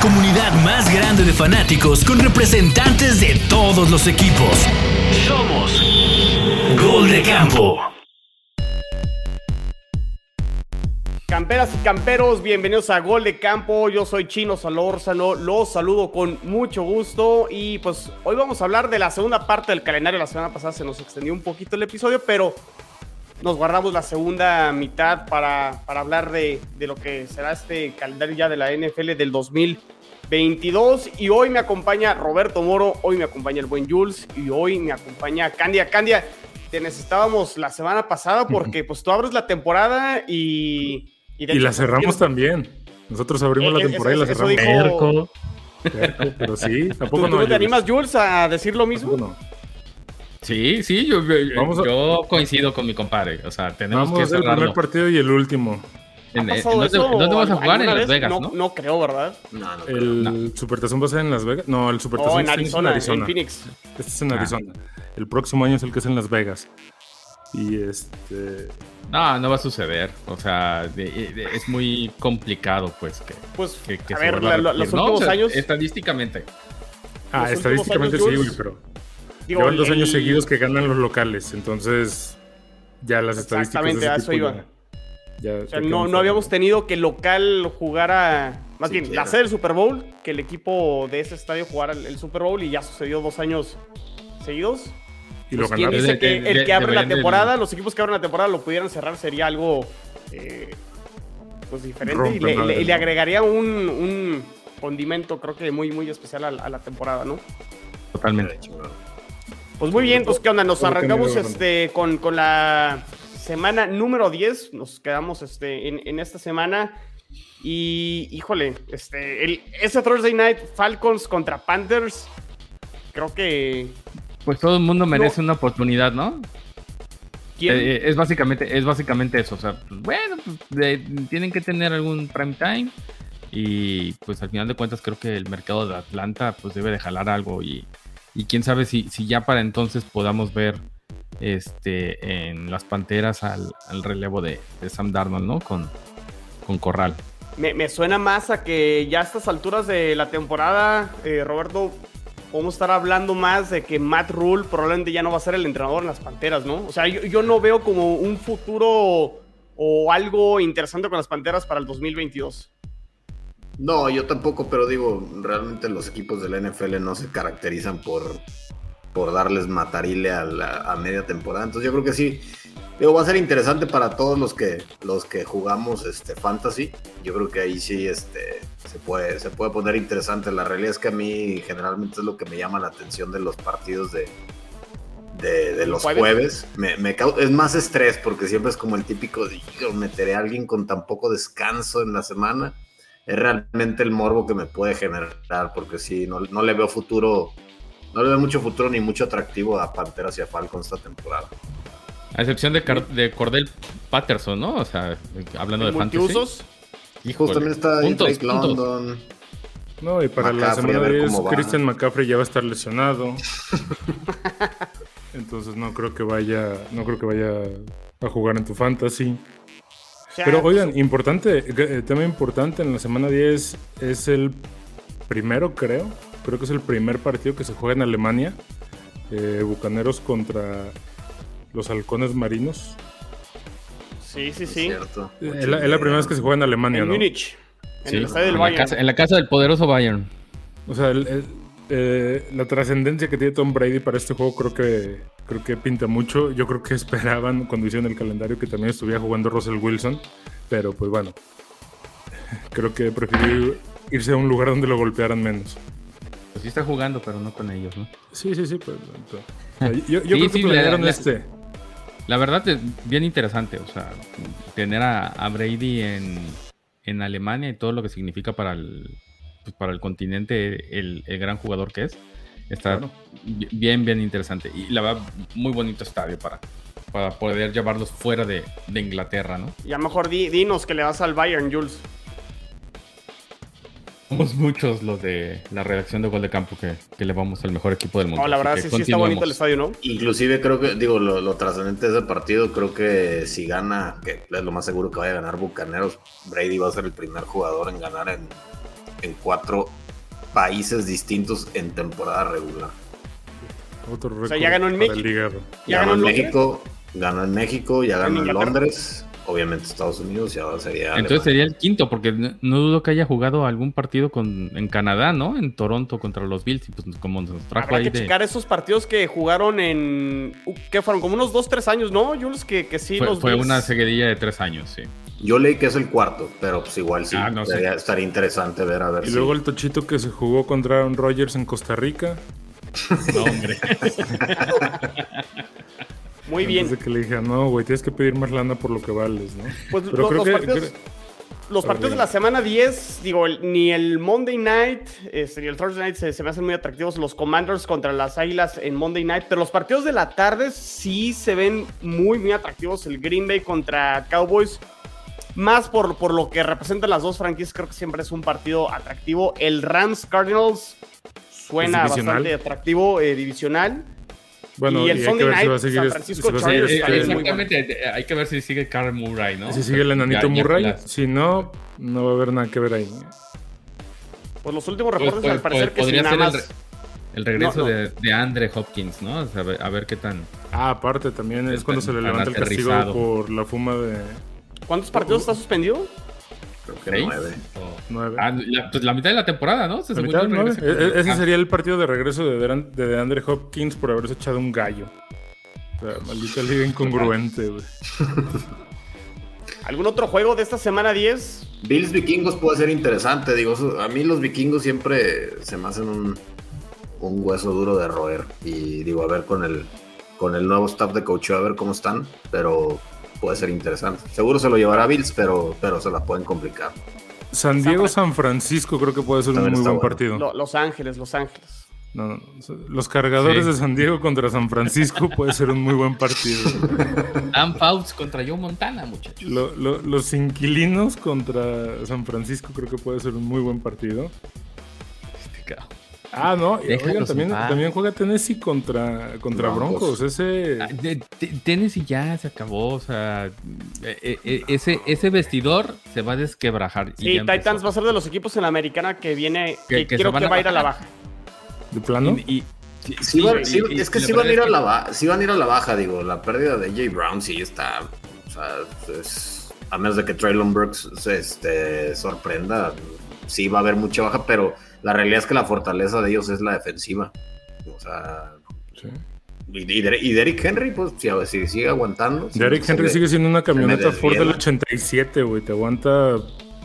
comunidad más grande de fanáticos con representantes de todos los equipos. Somos Gol de Campo. Camperas y camperos, bienvenidos a Gol de Campo. Yo soy Chino Salórzano, los saludo con mucho gusto. Y pues hoy vamos a hablar de la segunda parte del calendario. La semana pasada se nos extendió un poquito el episodio, pero nos guardamos la segunda mitad para, para hablar de, de, lo que será este calendario ya de la NFL del 2022. Y hoy me acompaña Roberto Moro, hoy me acompaña el buen Jules y hoy me acompaña Candia. Candia, te necesitábamos la semana pasada porque pues tú abres la temporada y... Y, y la cerramos también. Nosotros abrimos la temporada y la cerramos. Dijo... Perco, pero sí, tampoco ¿Tú, no. ¿tú te animas, Jules, a decir lo mismo? No. Sí, sí, yo, Vamos a- yo coincido con mi compadre. O sea, tenemos Vamos que a hacer el primer partido y el último. En, ¿Ha en- ¿dónde, dónde vamos a jugar? En Las? Vegas, no, ¿no? no creo, ¿verdad? No, no. El Supertazón va a ser en Las Vegas. No, el Supertazón No, en este es Arizona, en Phoenix. Este es en Ah. Arizona. El próximo año es el que es en Las Vegas. Y este. No, no va a suceder. O sea, de- de- es muy complicado, pues, que, Pues, que, que a se ver, la- la- los ¿no? últimos O sea, años, Estadísticamente. Ah, estadísticamente años, sí, güey, pero. Digo, Llevan dos el- años seguidos que ganan los locales. Entonces. Ya las estadísticas. de Exactamente, ese a eso tipo iba. ya- O sea, no, no habíamos tenido que el local jugara, más Sí, bien, la sede del Super Bowl, que el equipo de ese estadio jugara el, el Super Bowl y ya sucedió dos años seguidos. Y lo Pues, ¿Quién ganaron. dice De- que de- el que abre la temporada, los equipos que abren la temporada lo pudieran cerrar sería algo eh, pues diferente y le, le- y le ¿no? agregaría un, un condimento creo que muy muy especial a, la- a la temporada, ¿no? Totalmente. Pues muy bien, pues qué onda, nos arrancamos este, con, con la semana número 10, nos quedamos este, en, en esta semana y híjole, este, el, ese Thursday Night Falcons contra Panthers, creo que... Pues todo el mundo merece No. una oportunidad, ¿no? ¿quién? Eh, eh, es básicamente, es básicamente eso. O sea, pues, bueno, pues, de- tienen que tener algún prime time. Y pues al final de cuentas creo que el mercado de Atlanta pues debe de jalar algo. Y, y quién sabe si, si ya para entonces podamos ver este en las panteras al, relevo de, de Sam Darnold, ¿no? Con, con Corral. Me, me suena más a que ya a estas alturas de la temporada, eh, Roberto, podemos estar hablando más de que Matt Rule probablemente ya no va a ser el entrenador en las Panteras, ¿no? O sea, yo, yo no veo como un futuro o algo interesante con las Panteras para el 2022. No, yo tampoco, pero digo, realmente los equipos de la NFL no se caracterizan por, por darles matarile a, la, a media temporada. Entonces yo creo que sí, digo, va a ser interesante para todos los que, los que jugamos este, fantasy. Yo creo que ahí sí este, se, puede, se puede poner interesante. La realidad es que a mí generalmente es lo que me llama la atención de los partidos de, de, de los ¿Jueves? jueves. Me, me es más estrés porque siempre es como el típico, digo, meteré a alguien con tan poco descanso en la semana es realmente el morbo que me puede generar, porque sí, no, no le veo futuro, no le veo mucho futuro ni mucho atractivo a Panteras y a Falcons esta temporada. A excepción de, Car- de Cordell Patterson, ¿no? O sea, hablando de fantasy. multiusos. Pues Híjole. también está ahí Puntos, Drake puntos. London. No, y para la McCaffrey, a semana ver 10, cómo va. Christian McCaffrey ya va a estar lesionado. Entonces no creo que vaya, no creo que vaya a jugar en tu fantasy. Sea, Pero oigan, importante, eh, tema importante en la semana 10 es el primero, creo. Creo que es el primer partido que se juega en Alemania. Eh, Bucaneros contra los halcones marinos. Sí, sí, Es sí. cierto. Eh, Es la, es la primera vez que se juega en Alemania, En ¿no? Múnich. En Sí, el estadio del en, la Bayern. casa, en la casa del poderoso Bayern. O sea, el- el- eh, la trascendencia que tiene Tom Brady para este juego creo que creo que pinta mucho. Yo creo que esperaban cuando hicieron el calendario que también estuviera jugando Russell Wilson, pero pues bueno, creo que prefirió irse a un lugar donde lo golpearan menos. Pues sí está jugando, pero no con ellos, ¿no? Sí, sí, sí. Pues, entonces, yo yo Sí, creo que sí, planearon la- la- este. La verdad es bien interesante, o sea, tener a, a Brady en, en Alemania y todo lo que significa para el, pues, para el continente el, el gran jugador que es, está bien, bien interesante. Y la verdad, muy bonito estadio para, para poder llevarlos fuera de, de Inglaterra, ¿no? Y a lo mejor di- dinos que le vas al Bayern, Jules. Somos muchos los de la redacción de Gol de Campo que, que le vamos al mejor equipo del mundo. No, la verdad sí, sí está bonito el estadio, ¿no? Inclusive creo que, digo, lo, lo trascendente de ese partido, creo que si gana, que es lo más seguro que vaya a ganar Bucaneros, Brady va a ser el primer jugador en ganar en, en cuatro países distintos en temporada regular. Otro récord sea, ya ganó en México. hígado. Ya ganó ganó en en. México, ganó en México, ya En ganó en, Inglaterra. Londres, obviamente Estados Unidos y ahora sería. Entonces Alemania. sería el quinto, porque no, no dudo que haya jugado algún partido con, en Canadá, ¿no? En Toronto contra los Bills, y pues como nos trajo Habrá ahí que de... checar esos partidos que jugaron en. ¿Qué fueron? Como unos 2-3 años, ¿no? Jules, que, que sí Fue, los fue Bills- una seguidilla de tres años, sí. Yo leí que es el cuarto, pero pues igual sí. Ah, no estaría, estaría interesante ver a ver Y si. luego el tochito que se jugó contra Aaron Rodgers en Costa Rica. No, hombre. Muy bien. Antes de que le dije, no, güey, tienes que pedir más lana por lo que vales, ¿no? Pues Pero lo- creo los que- partidos, creo- los partidos de la semana 10, digo, el- ni el Monday Night este, ni el Thursday Night se, se me hacen muy atractivos. Los Commanders contra las Águilas en Monday Night, pero los partidos de la tarde sí se ven muy, muy atractivos. El Green Bay contra Cowboys, más por, por lo que representan las dos franquicias, creo que siempre es un partido atractivo. El Rams Cardinals suena bastante atractivo, eh, divisional. Bueno, Y el Sunday night, va a seguir. San Francisco Chargers Eh, este- muy eh, hay que ver si sigue Carl Murray, ¿no? si sigue el enanito Ya- ya Murray. Si no, no va a haber nada que ver ahí. Pues los últimos Pues, reportes pues, al parecer pues, que si podría nada ser el más... re- El regreso No, no. De, de Andre Hopkins, ¿no? O sea, a, ver, a ver qué tan... Ah, aparte también es cuando se le levanta el castigo por la fuma de ¿Cuántos partidos está suspendido? Creo que ¿Seis? nueve. O- nueve. Ah, la, pues la mitad de la temporada, ¿no? Se mitad, nueve. E- e- Ese Ah, sería el partido de regreso de Deran- de DeAndre Hopkins por haberse echado un gallo. O sea, maldita liga incongruente, güey. ¿Algún otro juego de esta semana 10? Bills vikingos puede ser interesante. Digo, a mí los vikingos siempre se me hacen un, un hueso duro de roer. Y digo, a ver con el, con el nuevo staff de coach, a ver cómo están. Pero puede ser interesante. Seguro se lo llevará Bills, pero, pero se la pueden complicar. San Diego, San Francisco creo que puede ser un muy buen bueno. partido. Lo- Los Ángeles, Los Ángeles. No, no, no. Los cargadores Sí. de San Diego contra San Francisco puede ser un muy buen partido. Dan Fouts contra Joe Montana, muchachos. Lo- lo- los inquilinos contra San Francisco creo que puede ser un muy buen partido. Este cabrón. Ah, no, oigan, también, juega Tennessee contra, contra Broncos. Broncos. Ese. Ah, Tennessee ya se acabó, o sea, eh, eh, eh, ese, ese vestidor se va a desquebrajar. y Titans empezó. va a ser de los equipos en la americana que viene, Que- que, que creo que a va a ir a la baja. ¿De plano? Y- y- sí, y- es que sí van a ir a la baja, sí van a ir a la baja, digo, la pérdida de Jay Brown sí está, o sea, es- a menos de que Traylon Brooks se este, sorprenda, sí va a haber mucha baja, pero la realidad es que la fortaleza de ellos es la defensiva, o sea, Sí. y, y Der- y Derrick Henry, pues si, si sigue aguantando. sí, Derrick Henry sigue siendo una camioneta Ford del desviela. 87, güey. Te aguanta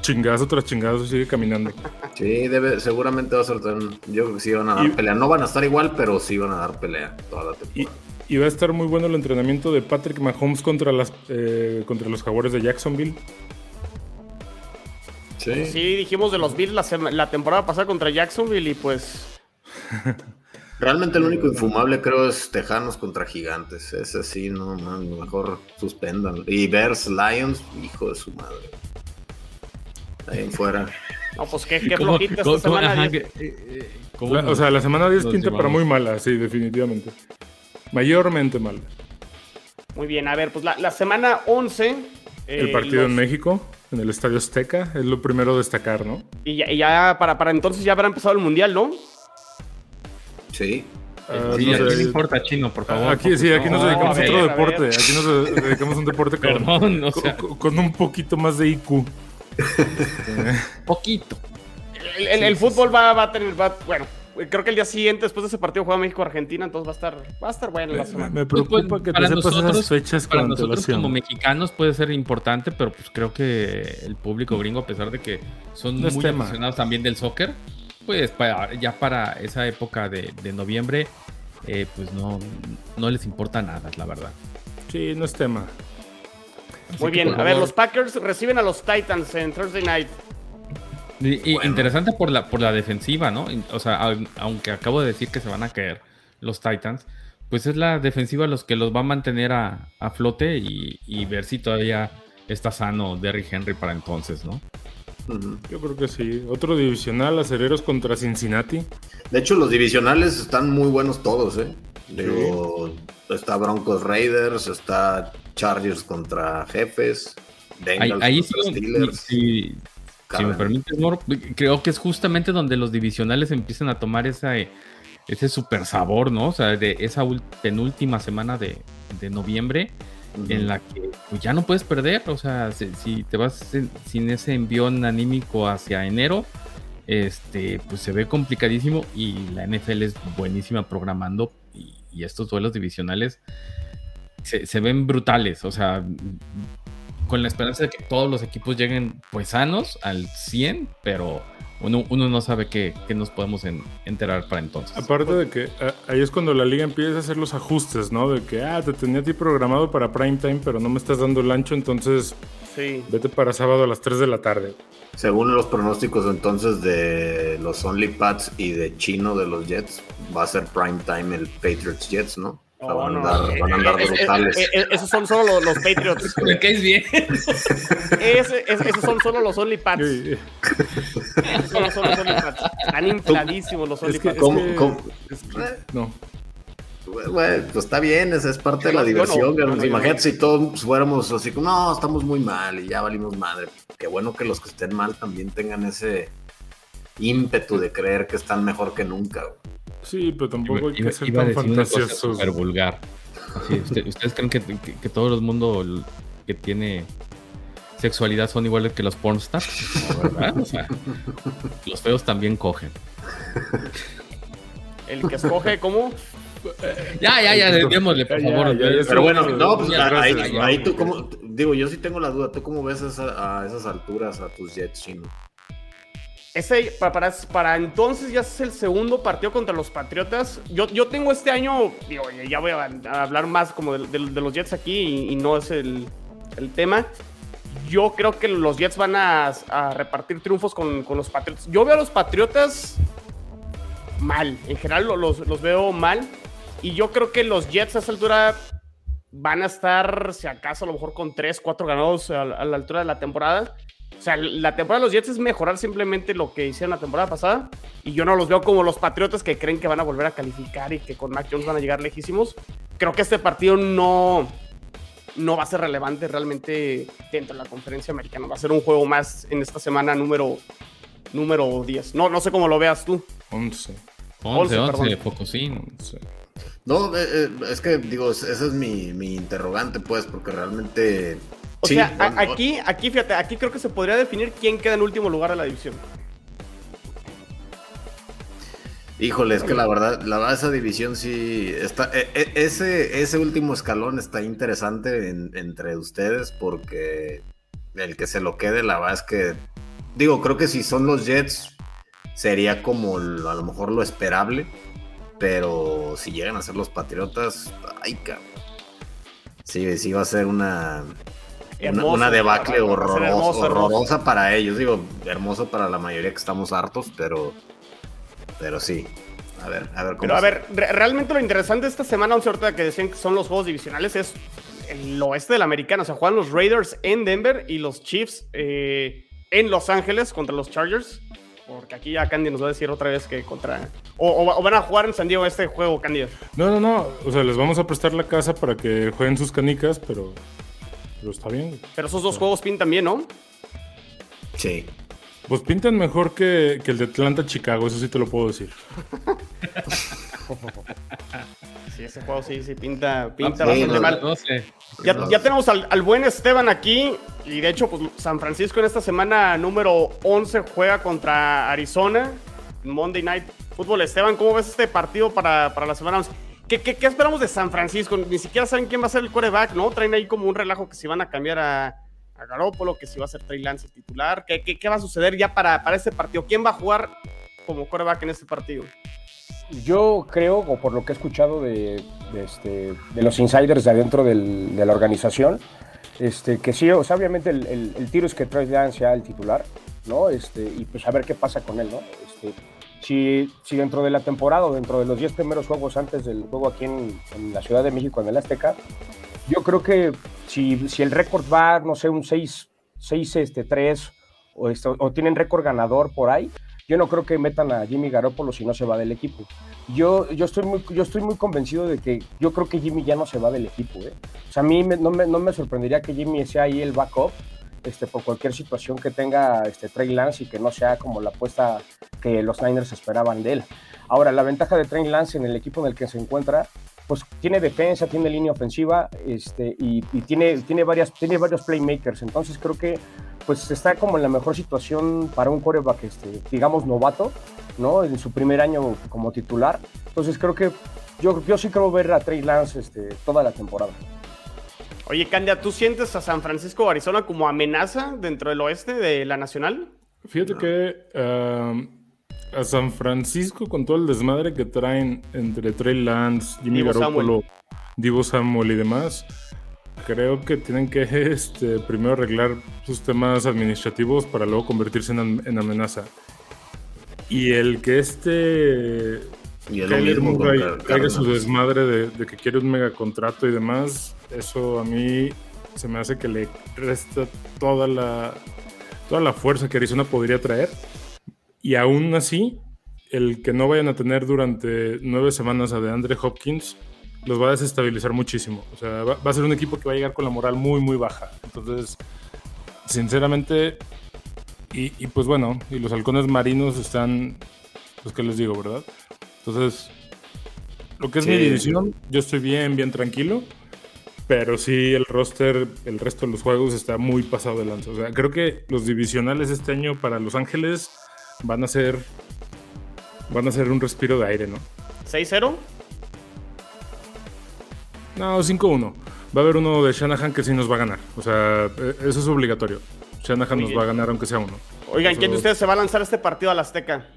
chingazo tras chingazo y sigue caminando. Sí, debe, seguramente va a ser, yo creo que sí van a dar Y- pelea, no van a estar igual, pero sí van a dar pelea toda la Y, temporada. y va a estar muy bueno el entrenamiento de Patrick Mahomes contra, las, eh, contra los jaguares de Jacksonville. Sí. Sí, dijimos de los Bills la, temporada pasada contra Jacksonville y pues Realmente el único infumable creo es Tejanos contra Gigantes. Ese sí, no, man, mejor suspendan. Y Bears Lions, hijo de su madre. Ahí en fuera. no, pues qué, qué ¿Cómo- flojita cómo- esta semana. ajá, 10. que- eh, eh, cómo La- o sea, la semana 10 nos pinta para muy mala, sí, definitivamente. Mayormente mala. Muy bien, a ver, pues la, la semana 11. El eh, partido los- en México, en el Estadio Azteca, es lo primero a destacar, ¿no? Y ya, y ya para, para entonces ya habrá empezado el mundial, ¿no? Sí. Ah, Sí, no ¿a sé, quién le importa, Chino, por favor? Aquí sí, aquí nos No, dedicamos a a ver, otro deporte. Aquí nos dedicamos a un deporte con, Perdón, o con- sea, con- con un poquito más de IQ. poquito. El, el- el fútbol va, va a tener. va- bueno, creo que el día siguiente, después de ese partido, juega México-Argentina, entonces va a estar, va a estar bueno la semana. me Pues, preocupa pues, que te para sepas nosotros- esas fechas Para con nosotros como mexicanos puede ser importante, pero pues creo que el público gringo, a pesar de que son No muy aficionados también del soccer, pues para- ya para esa época de, de noviembre, eh, pues no, no les importa nada, la verdad. Sí, no es tema. Así Muy bien, a ver, los Packers reciben a los Titans en Thursday Night. Y- y Bueno. Interesante por la, por la defensiva, ¿no? O sea, au- aunque acabo de decir que se van a caer los Titans, pues es la defensiva los que los va a mantener a, a flote y, y ver si todavía está sano Derrick Henry para entonces, ¿no? Yo creo que sí. Otro divisional, acereros contra Cincinnati. De hecho, los divisionales están muy buenos todos, ¿eh? Digo, está Broncos Raiders, está Chargers contra Jefes, Ahí, Bengals ahí contra sí, Steelers. sí, Si me permites, Mor, creo que es justamente donde los divisionales empiezan a tomar esa, ese super sabor, ¿no? O sea, de esa penúltima semana de, noviembre en la que pues, ya no puedes perder, o sea, si, te vas sin ese envión anímico hacia enero, este, pues se ve complicadísimo y la NFL es buenísima programando y, estos duelos divisionales se, se, ven brutales, o sea, con la esperanza de que todos los equipos lleguen pues sanos al 100, pero uno, no sabe qué, nos podemos enterar para entonces. Aparte de que ahí es cuando la liga empieza a hacer los ajustes, ¿no? De que, ah, te tenía a ti programado para prime time, pero no me estás dando el ancho, entonces sí. vete para sábado a las 3 de la tarde. Según los pronósticos entonces de los Only Pats y de Chino de los Jets, va a ser prime time el Patriots Jets, ¿no? Van, a andar, van a andar brutales. esos son solo los, Patriots. Me caes bien. esos son solo los Only Pats. esos son los Only Pats. Están infladísimos los Only Pats. no. Bueno, pues está bien, esa es parte de la diversión. Imagínate si todos fuéramos así como, no, estamos muy mal y ya valimos madre. Qué bueno que los que estén mal también tengan ese ímpetu de creer que están mejor que nunca. Sí, pero tampoco hay que ser tan fantasiosos. Súper vulgar. ¿Ustedes creen que, que, todo el mundo que tiene sexualidad son iguales que los pornstars? ¿verdad? O sea, los feos también cogen. El que escoge, ¿cómo? Ya, ya, ya, démosle, por favor. pero bueno, no, pues ahí, ahí, tú, como, digo, yo sí tengo la duda. ¿Tú cómo ves a esas alturas a tus Jets chinos? Ese, para, para, entonces ya es el segundo partido contra los Patriotas. Yo, yo tengo este año, digo, ya voy a, hablar más como de, los Jets aquí y, no es el, tema. Yo creo que los Jets van a, repartir triunfos con, los Patriotas. Yo veo a los Patriotas mal, en general los, los veo mal. Y yo creo que los Jets a esa altura van a estar, si acaso, a lo mejor con 3, 4 ganados a la altura de la temporada. O sea, la temporada de los Jets es mejorar simplemente lo que hicieron la temporada pasada. Y yo no los veo como los Patriotas que creen que van a volver a calificar y que con Mac Jones van a llegar lejísimos. Creo que este partido no, no va a ser relevante realmente dentro de la conferencia americana. Va a ser un juego más en esta semana número, número 10. No, no sé cómo lo veas tú. 11. 11, 11, poco sí. No, eh, eh, es que digo, ese es mi, mi interrogante, pues, porque realmente o sea, aquí, aquí, fíjate, aquí creo que se podría definir quién queda en último lugar de la división. Híjole, es que la verdad, la verdad esa división sí está, e, e, ese, ese último escalón está interesante entre ustedes porque el que se lo quede, la verdad es que, digo, creo que si son los Jets sería como a lo mejor lo esperable, pero si llegan a ser los Patriotas, ay cabrón. Sí, sí va a ser una, una, debacle horrorosa para ellos. Digo, hermoso para la mayoría que estamos hartos, pero, pero sí. A ver, a ver cómo. Pero a ver, realmente lo interesante de esta semana, un ahorita que decían que son los juegos divisionales, es el oeste de la americana. O sea, juegan los Raiders en Denver y los Chiefs eh, en Los Ángeles contra los Chargers. Porque aquí ya Candy nos va a decir otra vez que contra. O, van a jugar en San Diego este juego, Candy. No, no, no. O sea, les vamos a prestar la casa para que jueguen sus canicas, pero pero está bien. Pero esos dos juegos pintan bien, ¿no? Sí. Pues pintan mejor que, el de Atlanta-Chicago, eso sí te lo puedo decir. sí, ese juego sí, sí pinta, pinta bastante mal. Ya, tenemos al, buen Esteban aquí. Y de hecho, pues San Francisco en esta semana número 11 juega contra Arizona. Monday Night Football. Esteban, ¿cómo ves este partido para, para la semana 11? ¿Qué, esperamos de San Francisco? Ni siquiera saben quién va a ser el coreback, ¿no? Traen ahí como un relajo que si van a cambiar a, a Garópolo, que si va a ser Trey Lance titular. ¿Qué, ¿Qué, va a suceder ya para, para este partido? ¿Quién va a jugar como coreback en este partido? Yo creo, o por lo que he escuchado de, este, los insiders de adentro de la organización, este, que sí, o sea, obviamente el, el, tiro es que Trey Lance sea el titular, ¿no? Este, y pues a ver qué pasa con él, ¿no? Este, si, si dentro de la temporada o dentro de los 10 primeros juegos antes del juego aquí en, la Ciudad de México, en el Azteca, yo creo que si, si el récord va, no sé, un 6, 6 este, 3 o, o tienen récord ganador por ahí, yo no creo que metan a Jimmy Garoppolo si no se va del equipo. Yo, yo, estoy muy, yo estoy muy convencido de que yo creo que Jimmy ya no se va del equipo. ¿eh? O sea, a mí no, me, no me sorprendería que Jimmy sea ahí el backup este, por cualquier situación que tenga este, Trey Lance y que no sea como la apuesta que los Niners esperaban de él. Ahora, la ventaja de Trey Lance en el equipo en el que se encuentra, pues tiene defensa, tiene línea ofensiva este, y, tiene, tiene, varias, tiene varios playmakers. Entonces creo que pues está como en la mejor situación para un quarterback, este, digamos, novato, ¿no? En su primer año como titular. Entonces creo que yo, yo sí creo ver a Trey Lance este, toda la temporada. Oye, Candia, ¿tú sientes a San Francisco o Arizona como amenaza dentro del oeste de la Nacional? Fíjate que um, a San Francisco, con todo el desmadre que traen entre Trey Lance, Jimmy Garoppolo, Divo Samuel y demás, creo que tienen que este, primero arreglar sus temas administrativos para luego convertirse en, amenaza. Y el que este y el mismo caiga su desmadre de, de, que quiere un megacontrato y demás, eso a mí se me hace que le resta toda la, toda la fuerza que Arizona podría traer. Y aún así, el que no vayan a tener durante nueve semanas a DeAndre Hopkins los va a desestabilizar muchísimo. O sea, va, a ser un equipo que va a llegar con la moral muy, muy baja. Entonces, sinceramente, y, pues bueno, y los halcones marinos están, pues qué les digo, ¿verdad? Entonces, lo que es mi división, yo estoy bien, bien tranquilo. Pero sí, el roster, el resto de los juegos está muy pasado de lanza. O sea, creo que los divisionales este año para Los Ángeles van a ser. Van a ser un respiro de aire, ¿no? ¿6-0? No, 5-1. Va a haber uno de Shanahan que sí nos va a ganar. O sea, e, eso es obligatorio. Shanahan nos va a ganar aunque sea uno. Oigan, ¿quién de ustedes se va a lanzar este partido a la Azteca?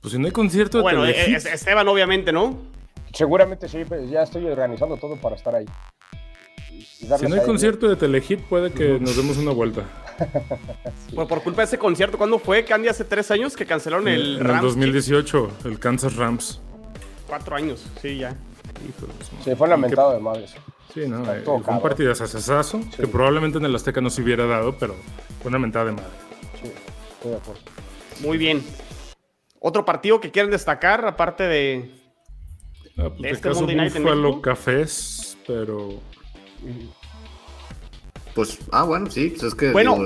Pues si no hay concierto de Bueno, Esteban, obviamente, ¿no? Seguramente sí, pues ya estoy organizando todo para estar ahí. si no hay concierto de Telehit, puede que nos demos una vuelta. Pues por culpa de ese concierto, ¿cuándo fue? Candy hace tres años que cancelaron el En el 2018, el Kansas Rams. Cuatro años, sí, ya. Sí, fue lamentado de madres. Sí, no, eh, fue un partido asasazo, que probablemente en el Azteca no se hubiera dado, pero fue una mentada de madre. Sí, estoy de acuerdo. Muy bien. ¿Otro partido que quieren destacar, aparte de, Ah, pues este caso Monday Night fue los cafés, pero. Pues, ah, bueno, sí, pues es que. Bueno,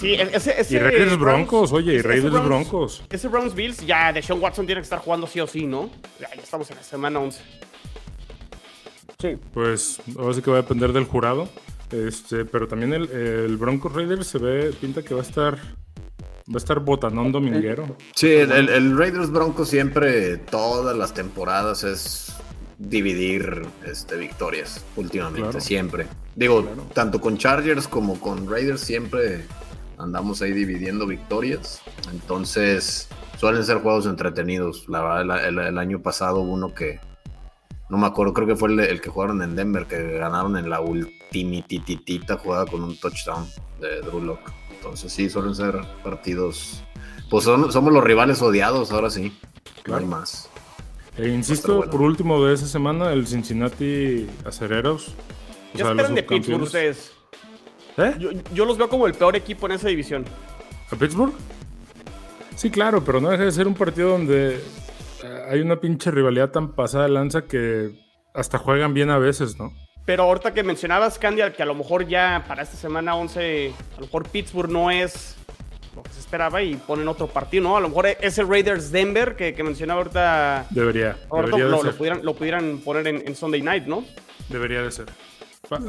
sí, ese, ese Y Raiders Broncos, oye, y Raiders Broncos. Ese Browns Bills, ya de Sean Watson tiene que estar jugando sí o sí, ¿no? Ya, estamos en la semana 11. Sí. Pues, ahora sí que va a depender del jurado. Este, pero también el, el Broncos Raiders se ve, pinta que va a estar Va a estar botanón dominguero. Sí, el, Raiders Broncos siempre, todas las temporadas es dividir este, victorias últimamente, siempre. Digo, tanto con Chargers como con Raiders siempre andamos ahí dividiendo victorias. Entonces, suelen ser juegos entretenidos. La verdad, el, año pasado hubo uno que, no me acuerdo, creo que fue el, que jugaron en Denver, que ganaron en la ultimititita jugada con un touchdown de Drew Locke. Entonces sí, suelen ser partidos. Pues somos los rivales odiados, ahora sí. No hay más. E insisto, por último de esa semana, el Cincinnati Acereros. ¿Qué esperan de Pittsburgh ustedes? ¿Eh? Yo, los veo como el peor equipo en esa división. ¿A Pittsburgh? Sí, claro, pero no deja de ser un partido donde eh, hay una pinche rivalidad tan pasada de lanza que hasta juegan bien a veces, ¿no? Pero ahorita que mencionabas, Candy, que a lo mejor ya para esta semana 11, a lo mejor Pittsburgh no es lo que se esperaba y ponen otro partido, ¿no? A lo mejor ese Raiders Denver que, mencionaba ahorita. Debería. debería lo, lo, pudieran, poner en, Sunday night, ¿no? Debería de ser.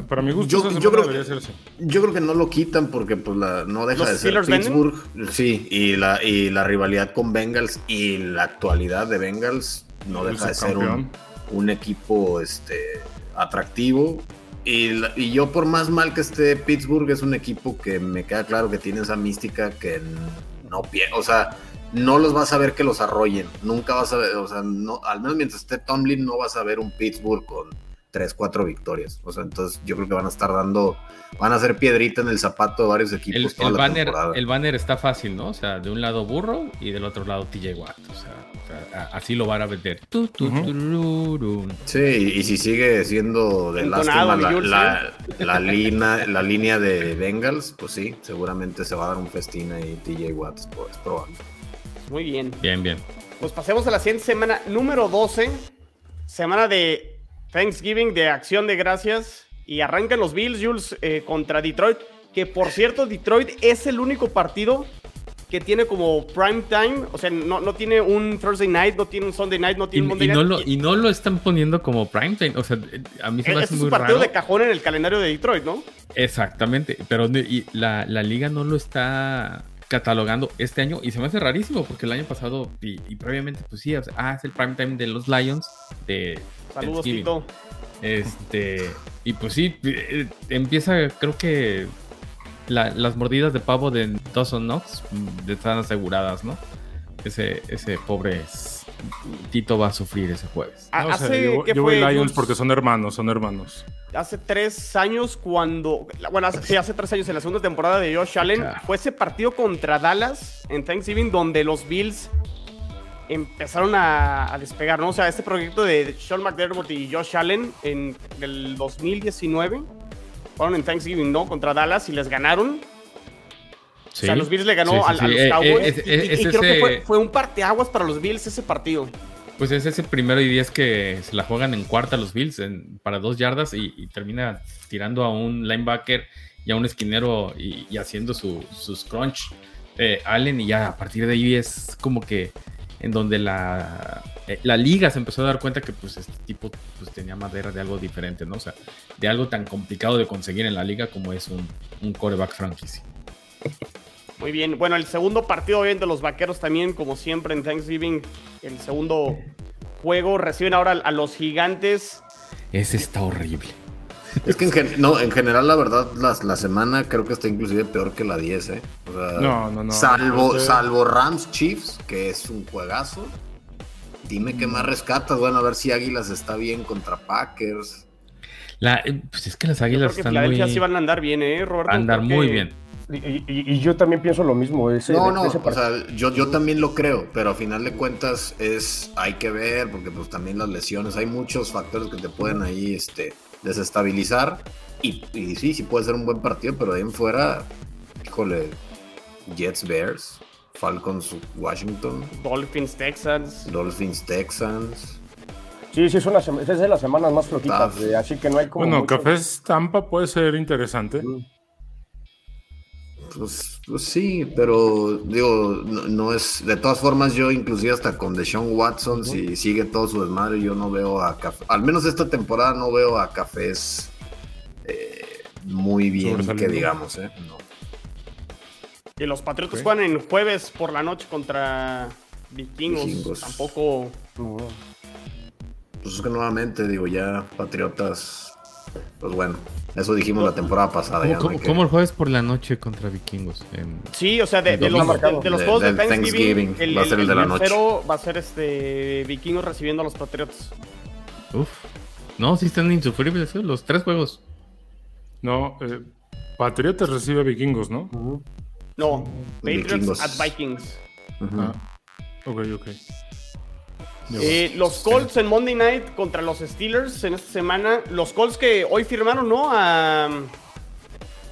Para, mi gusto, yo, creo, debería ser así. yo creo que no lo quitan porque pues, la, no deja de ser Pittsburgh. Sí, y la, y la rivalidad con Bengals y la actualidad de Bengals no deja de ser un, un, equipo este, atractivo. Y, yo, por más mal que esté Pittsburgh, es un equipo que me queda claro que tiene esa mística que no O sea, no los vas a ver que los arrollen. Nunca vas a ver, o sea, no, al menos mientras esté Tomlin, no vas a ver un Pittsburgh con 3, 4 victorias. O sea, entonces yo creo que van a estar dando, van a hacer piedrita en el zapato de varios equipos. El, banner, el banner está fácil, ¿no? O sea, de un lado Burro y del otro lado TJ Watt. O sea, así lo van a vender. Sí, y si sigue siendo de lástima la, la, línea, la línea de Bengals, pues sí, seguramente se va a dar un festín ahí TJ Watts, pues probable. Muy bien. Bien, bien. Pues pasemos a la siguiente semana, número 12, semana de Thanksgiving, de acción de gracias. Y arrancan los Bills, Jules, eh, contra Detroit. Que por cierto, Detroit es el único partido que tiene como prime time, o sea, no, no tiene un Thursday night, no tiene un Sunday night, no Y, tiene un Monday y no night. lo, y no lo están poniendo como primetime. O sea, a mí se me hace es muy un partido raro. de cajón en el calendario de Detroit, ¿no? Exactamente, pero y la, la liga no lo está catalogando este año y se me hace rarísimo porque el año pasado y, y previamente pues sí, o sea, ah, es el prime time de los Lions de Saludos. Tito. Este, y pues sí, eh, empieza, creo que la- las mordidas de pavo de Dawson Knox están aseguradas, ¿no? Ese, ese pobre Tito va a sufrir ese jueves. A- No, o sea, hace, yo, ¿qué yo voy Lions porque son hermanos, son hermanos. hace tres años cuando, bueno, hace, sí, hace tres años en la segunda temporada de Josh Allen, Claro. fue ese partido contra Dallas en Thanksgiving donde los Bills empezaron a, a despegar, ¿no? O sea, este proyecto de Sean McDermott y Josh Allen en el 2019 fueron en Thanksgiving, ¿no? Contra Dallas y les ganaron. O sea, los Bills le ganó Sí, sí, al- a, los Eh, eh, Cowboys. es- y- y, es y creo que fue, fue un parteaguas para los Bills ese partido. Pues es ese primero y diez que se la juegan en cuarta los Bills en- para dos yardas y, y termina tirando a un linebacker y a un esquinero y, y haciendo su, sus crunch eh, Allen y ya a partir de ahí es como que en donde la, eh, la liga se empezó a dar cuenta que pues este tipo pues, tenía madera de algo diferente, ¿no? O sea, de algo tan complicado de conseguir en la liga como es un, un coreback franquicia. Muy bien. Bueno, el segundo partido, obviamente, los vaqueros también, como siempre en Thanksgiving, el segundo juego, reciben ahora a los gigantes. Ese está horrible. Es que en, gen- no, en general, la verdad, la, la semana creo que está inclusive peor que la 10, ¿eh? O sea, No, no, no. Salvo, No sé. salvo Rams Chiefs, que es un juegazo. Dime qué más rescatas. Bueno, a ver si Águilas está bien contra Packers. La, eh, pues es que las Yo creo águilas que están muy... sí van a andar bien, ¿eh, Roberto? andar muy que- bien. Y, y- y yo también pienso lo mismo. Ese, No, no, ese o partido. sea, yo, yo también lo creo, pero a final de cuentas es, hay que ver, porque pues también las lesiones, hay muchos factores que te pueden ahí este, desestabilizar. Y, y sí, sí puede ser un buen partido, pero de ahí en fuera, híjole, Jets, Bears, Falcons, Washington, Dolphins, Texans. Dolphins, Texans. Sí, sí, es, una, sema- es de las semanas más flojitas, Tough. eh, así que no hay como. Bueno, mucho- Cafés Tampa puede ser interesante. Mm. Pues, pues sí, pero digo, no, no es. De todas formas, yo inclusive hasta con Deshaun Watson, si sigue todo su desmadre, yo no veo a Café. Al menos esta temporada no veo a Cafés eh, muy bien, que digamos, ¿eh? No. Y los Patriotas Ok. juegan en jueves por la noche contra Vikingos. Vikingos. Tampoco. No. Pues es que nuevamente, digo, ya Patriotas. Pues bueno, eso dijimos la temporada pasada. ya no ¿Cómo, que- cómo el jueves por la noche contra vikingos? En- Sí, o sea, de, de los, de, de los juegos de, Thanksgiving, Thanksgiving, va a ser el de la noche. va a ser este Vikingos recibiendo a los Patriotas. Uf. No, sí están insufribles ¿eh? los tres juegos. No, eh, Patriotas recibe a vikingos, ¿no? No, Patriots Vikingos. at Vikings. Ujú. Ah, ok, ok. Eh, los Colts en Monday Night contra los Steelers en esta semana. Los Colts que hoy firmaron, ¿no? A,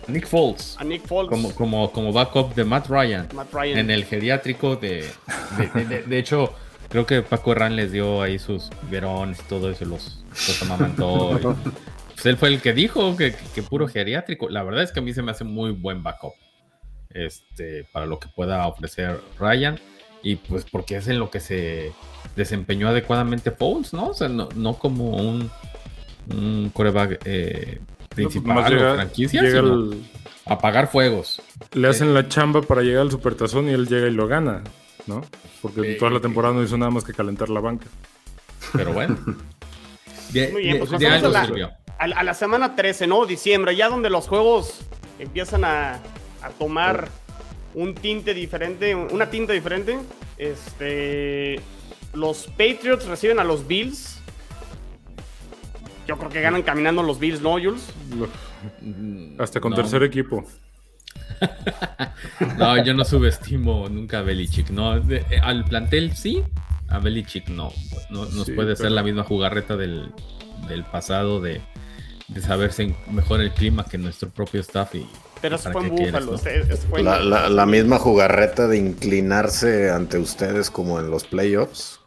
Nick Foles. a Nick Foles. Como, como, como backup de Matt Ryan. Matt Ryan. En el geriátrico de. De, de- de- de hecho, creo que Paco Herrán les dio ahí sus verones y todo eso, los, los amamantó. y- pues él fue el que dijo que, que puro geriátrico. La verdad es que a mí se me hace muy buen backup. Este, para lo que pueda ofrecer Ryan. Y pues porque es en lo que se desempeñó adecuadamente Foles, ¿no? O sea, no, no como un, un coreback eh, principal Nomás o llega- franquicia, llega sino el- apagar fuegos. le hacen la chamba para llegar al supertazón y él llega y lo gana, ¿no? Porque Eh, toda la temporada no hizo nada más que calentar la banca. Pero bueno. De, Muy bien, de- pues de pasamos algo a la- sirvió. a, la- a la semana 13, ¿no? Diciembre, ya donde los juegos empiezan a, a tomar un tinte diferente, una tinta diferente. Este, los Patriots reciben a los Bills. Yo creo que ganan caminando los Bills, ¿no, Jules? Hasta con No. tercer equipo. No, yo no subestimo nunca a Belichick. No, De- eh, al plantel sí, a Belichick no. No nos Sí, puede ser la misma jugarreta del, del pasado de, de saberse mejor el clima que nuestro propio staff. Y, Pero eso para fue en Búfalo. ¿no? fue en- La, la- la misma jugarreta de inclinarse ante ustedes como en los playoffs.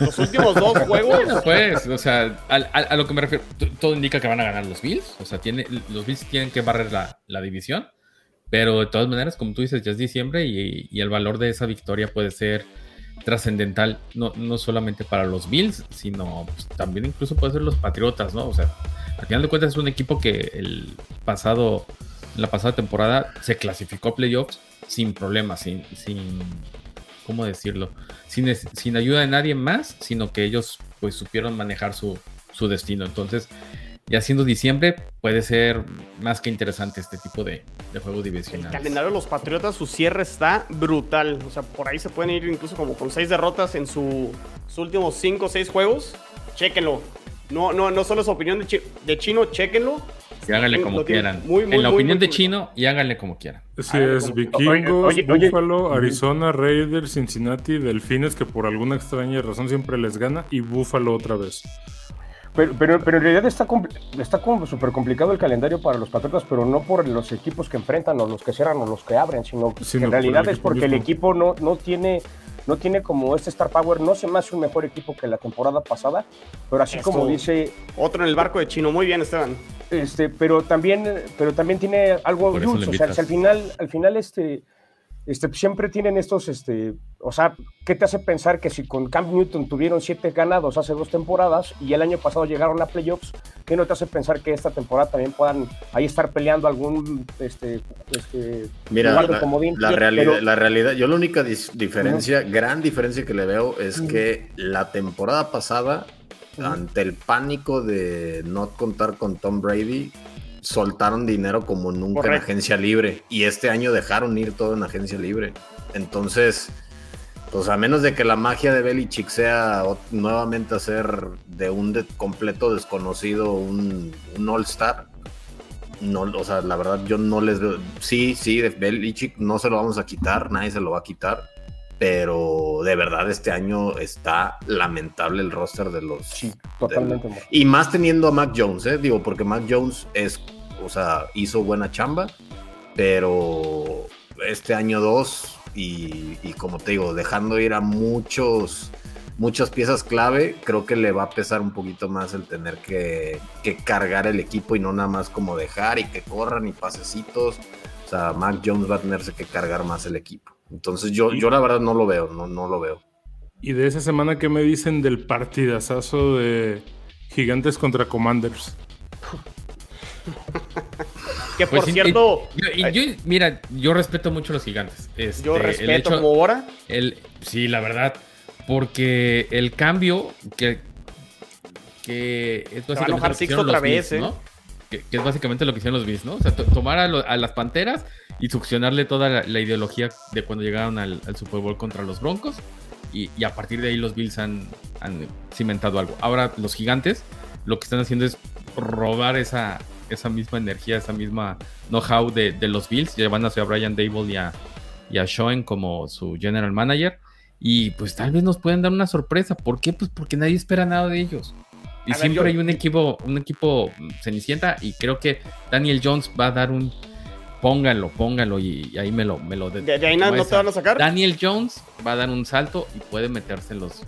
Los últimos dos juegos. Bueno, pues, o sea, a, a- a lo que me refiero, todo indica que van a ganar los Bills. O sea, tiene, los Bills tienen que barrer la, la división. Pero de todas maneras, como tú dices, ya es diciembre y, y el valor de esa victoria puede ser trascendental, no, no solamente para los Bills, sino pues, también incluso puede ser los Patriotas, ¿no? O sea, al final de cuentas es un equipo que el pasado, la pasada temporada se clasificó a playoffs sin problemas, sin, sin ¿cómo decirlo? Sin, sin ayuda de nadie más, sino que ellos pues supieron manejar su, su destino. Entonces, ya siendo diciembre, puede ser más que interesante este tipo de, de juegos El divisionales. calendario de los Patriotas, su cierre está brutal. O sea, por ahí se pueden ir incluso como con seis derrotas en su- sus últimos cinco o seis juegos. Chéquenlo. No, no, no solo es opinión de, de Chino, chéquenlo. Y háganle como quieran. muy, muy, en la muy, opinión muy de Chino, y háganle como quieran. Sí, es como- Vikingos, oye, oye, oye. Buffalo, Arizona, Raiders, Cincinnati, Delfines, que por alguna extraña razón siempre les gana, y Buffalo otra vez. Pero, pero, pero en realidad está, compl- está como súper complicado el calendario para los Patriotas, pero no por los equipos que enfrentan o los que cierran o los que abren, sino que en realidad es porque el equipo no, no tiene no tiene como este Star Power, no se me hace un mejor equipo que la temporada pasada, pero así como dice, Otro en el barco de Chino. Muy bien, Esteban. este, pero también, pero también tiene algo lo o sea, si al final, al final este, este, siempre tienen estos, este, o sea, ¿qué te hace pensar que si con Cam Newton tuvieron siete ganados hace dos temporadas y el año pasado llegaron a playoffs, ¿qué no te hace pensar que esta temporada también puedan ahí estar peleando algún, este, este, Mira, lugar de la, comodín? la Pero- realidad, la realidad, yo la única diferencia, gran diferencia que le veo es que la temporada pasada, ante el pánico de no contar con Tom Brady, soltaron dinero como nunca en agencia libre y este año dejaron ir todo en agencia libre. Entonces, pues a menos de que la magia de Belichick sea nuevamente hacer de un de- completo desconocido un, un All-Star, no, o sea, la verdad yo no les veo. Sí, sí, de Belichick no se lo vamos a quitar, nadie se lo va a quitar. Pero de verdad este año está lamentable el roster de los. Sí, totalmente. Y más teniendo a Mac Jones, ¿eh? Digo, porque Mac Jones es, o sea, hizo buena chamba, pero este año dos y, y como te digo, dejando ir a muchos, muchas piezas clave, creo que le va a pesar un poquito más el tener que, que cargar el equipo y no nada más como dejar y que corran y pasecitos. O sea, Mac Jones va a tenerse que cargar más el equipo. Entonces yo, yo la verdad no lo veo, no, no lo veo. Y de esa semana, ¿qué me dicen del partidazazo de Gigantes contra Commanders? Que por Pues, y- cierto, Yo, y yo- mira, yo respeto mucho a los gigantes. Este, yo el respeto hecho- como ahora. El, sí, la verdad. Porque el cambio que, que es va a básicamente enojar lo que Sixto hicieron otra vez, ¿eh? ¿no? Que, que es básicamente lo que hicieron los Bills, ¿no? O sea, to- tomar a, lo- a las panteras y succionarle toda la, la ideología de cuando llegaron al, al Super Bowl contra los Broncos. Y, y a partir de ahí los Bills han, han cimentado algo. Ahora los gigantes lo que están haciendo es robar esa, esa misma energía, esa misma know-how de, de los Bills, llevándose a Brian Dable y a, y a Schoen como su general manager. Y pues tal vez nos pueden dar una sorpresa. ¿Por qué? Pues porque nadie espera nada de ellos. Y A ver, siempre yo- hay un equipo, un equipo mm, cenicienta. Y creo que Daniel Jones va a dar un. Pónganlo, pónganlo. Y, y ahí me lo, me lo De, de ahí nada, no te van a sacar. Daniel Jones va a dar un salto y puede meterse en los.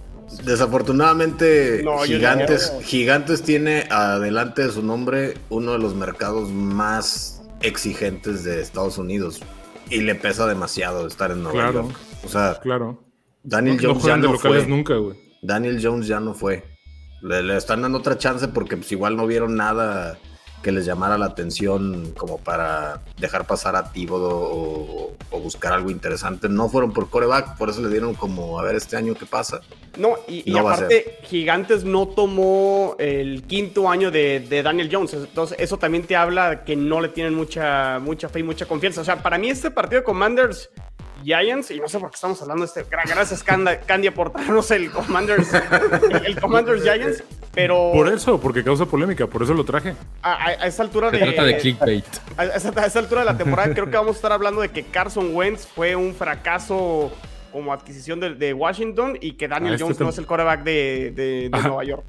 Desafortunadamente, No, Gigantes, no. Gigantes tiene adelante de su nombre uno de los mercados más exigentes de Estados Unidos y le pesa demasiado estar en Nueva Claro. York. O sea, Claro. Daniel no, no Jones ya juegan de no locales fue. nunca, güey. Daniel Jones ya no fue. Le, le están dando otra chance porque pues igual no vieron nada que les llamara la atención como para dejar pasar a Thibodeau o, o buscar algo interesante. No fueron por coreback, por eso le dieron como a ver este año qué pasa. No, y, No aparte, Gigantes no tomó el quinto año de, de Daniel Jones. Entonces, eso también te habla que no le tienen mucha, mucha fe y mucha confianza. O sea, para mí, este partido de Commanders Giants, y no sé por qué estamos hablando de este. gra- Gracias, Candy, por darnos el Commanders, el, el Commanders Giants. Pero Por eso, porque causa polémica, por eso lo traje. a, a- a esa altura Se de. trata de clickbait. A esa, a esa altura de la temporada creo que vamos a estar hablando de que Carson Wentz fue un fracaso como adquisición de, de Washington y que Daniel este Jones no es el quarterback de, de-. Nueva York.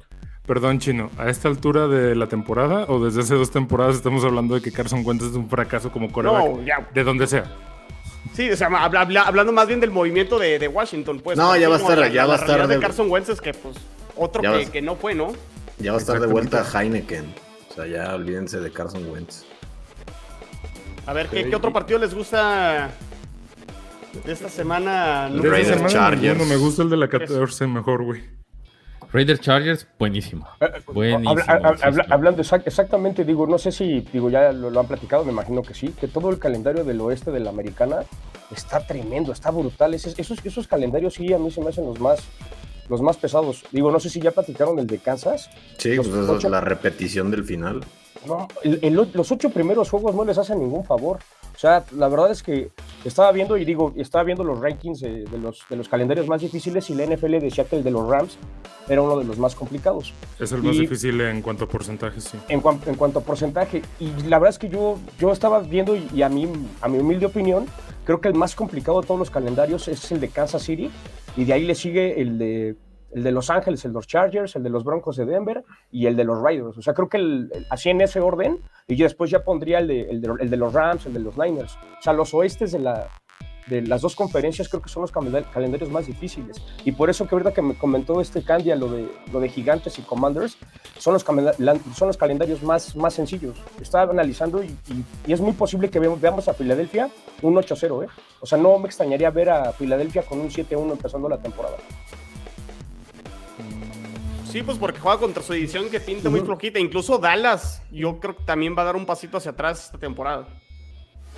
Perdón, Chino, ¿a esta altura de la temporada o desde hace dos temporadas estamos hablando de que Carson Wentz es un fracaso como coreback? No, ya. De donde sea. Sí, o sea, habla- habla- hablando más bien del movimiento de, de Washington, pues. No, ya va a estar- la- ya la va a estar de de- Carson Wentz es que, pues, otro que, que no fue, ¿no? Ya va a estar de vuelta Heineken. O sea, ya olvídense de Carson Wentz. A ver, ¿qué, otro partido les gusta de esta semana? De No, esta semana Chargers. me gusta el de la 14 mejor, güey. Raiders Chargers, buenísimo. Buenísimo. Habla- habla- sí, habla- sí. hablando exac- exactamente, digo, no sé si, digo, ya lo, lo han platicado, me imagino que sí, que todo el calendario del oeste de la americana está tremendo, está brutal. Esos, esos, esos calendarios sí a mí se me hacen los más, los más pesados. Digo, no sé si ya platicaron el de Kansas. Sí, Los pues ocho- la repetición del final. No, el- el- los ocho primeros juegos no les hacen ningún favor. O sea, la verdad es que estaba viendo y digo, estaba viendo los rankings de, los, de los calendarios más difíciles y la NFL decía que el de los Rams era uno de los más complicados. Es el más Y- difícil en cuanto a porcentaje, sí. en, cuan- en cuanto a porcentaje. Y la verdad es que yo, yo estaba viendo y, y a, mí, a mi humilde opinión, creo que el más complicado de todos los calendarios es el de Kansas City y de ahí le sigue el de, el de Los Ángeles, el de los Chargers, el de los Broncos de Denver y el de los Raiders. O sea, creo que el- así en ese orden y después ya pondría el de, los Rams, el de los Niners. O sea, los oestes de la de las dos conferencias creo que son los calenda- calendarios más difíciles y por eso que ahorita que me comentó este Candia lo de lo de gigantes y commanders son los, son los calendarios más, más sencillos. Estaba analizando y, es muy posible que ve- veamos a Filadelfia un 8-0, ¿eh? O sea, no me extrañaría ver a Filadelfia con un 7-1 empezando la temporada. Sí, pues porque juega contra su edición que pinta muy flojita. Incluso Dallas, yo creo que también va a dar un pasito hacia atrás esta temporada.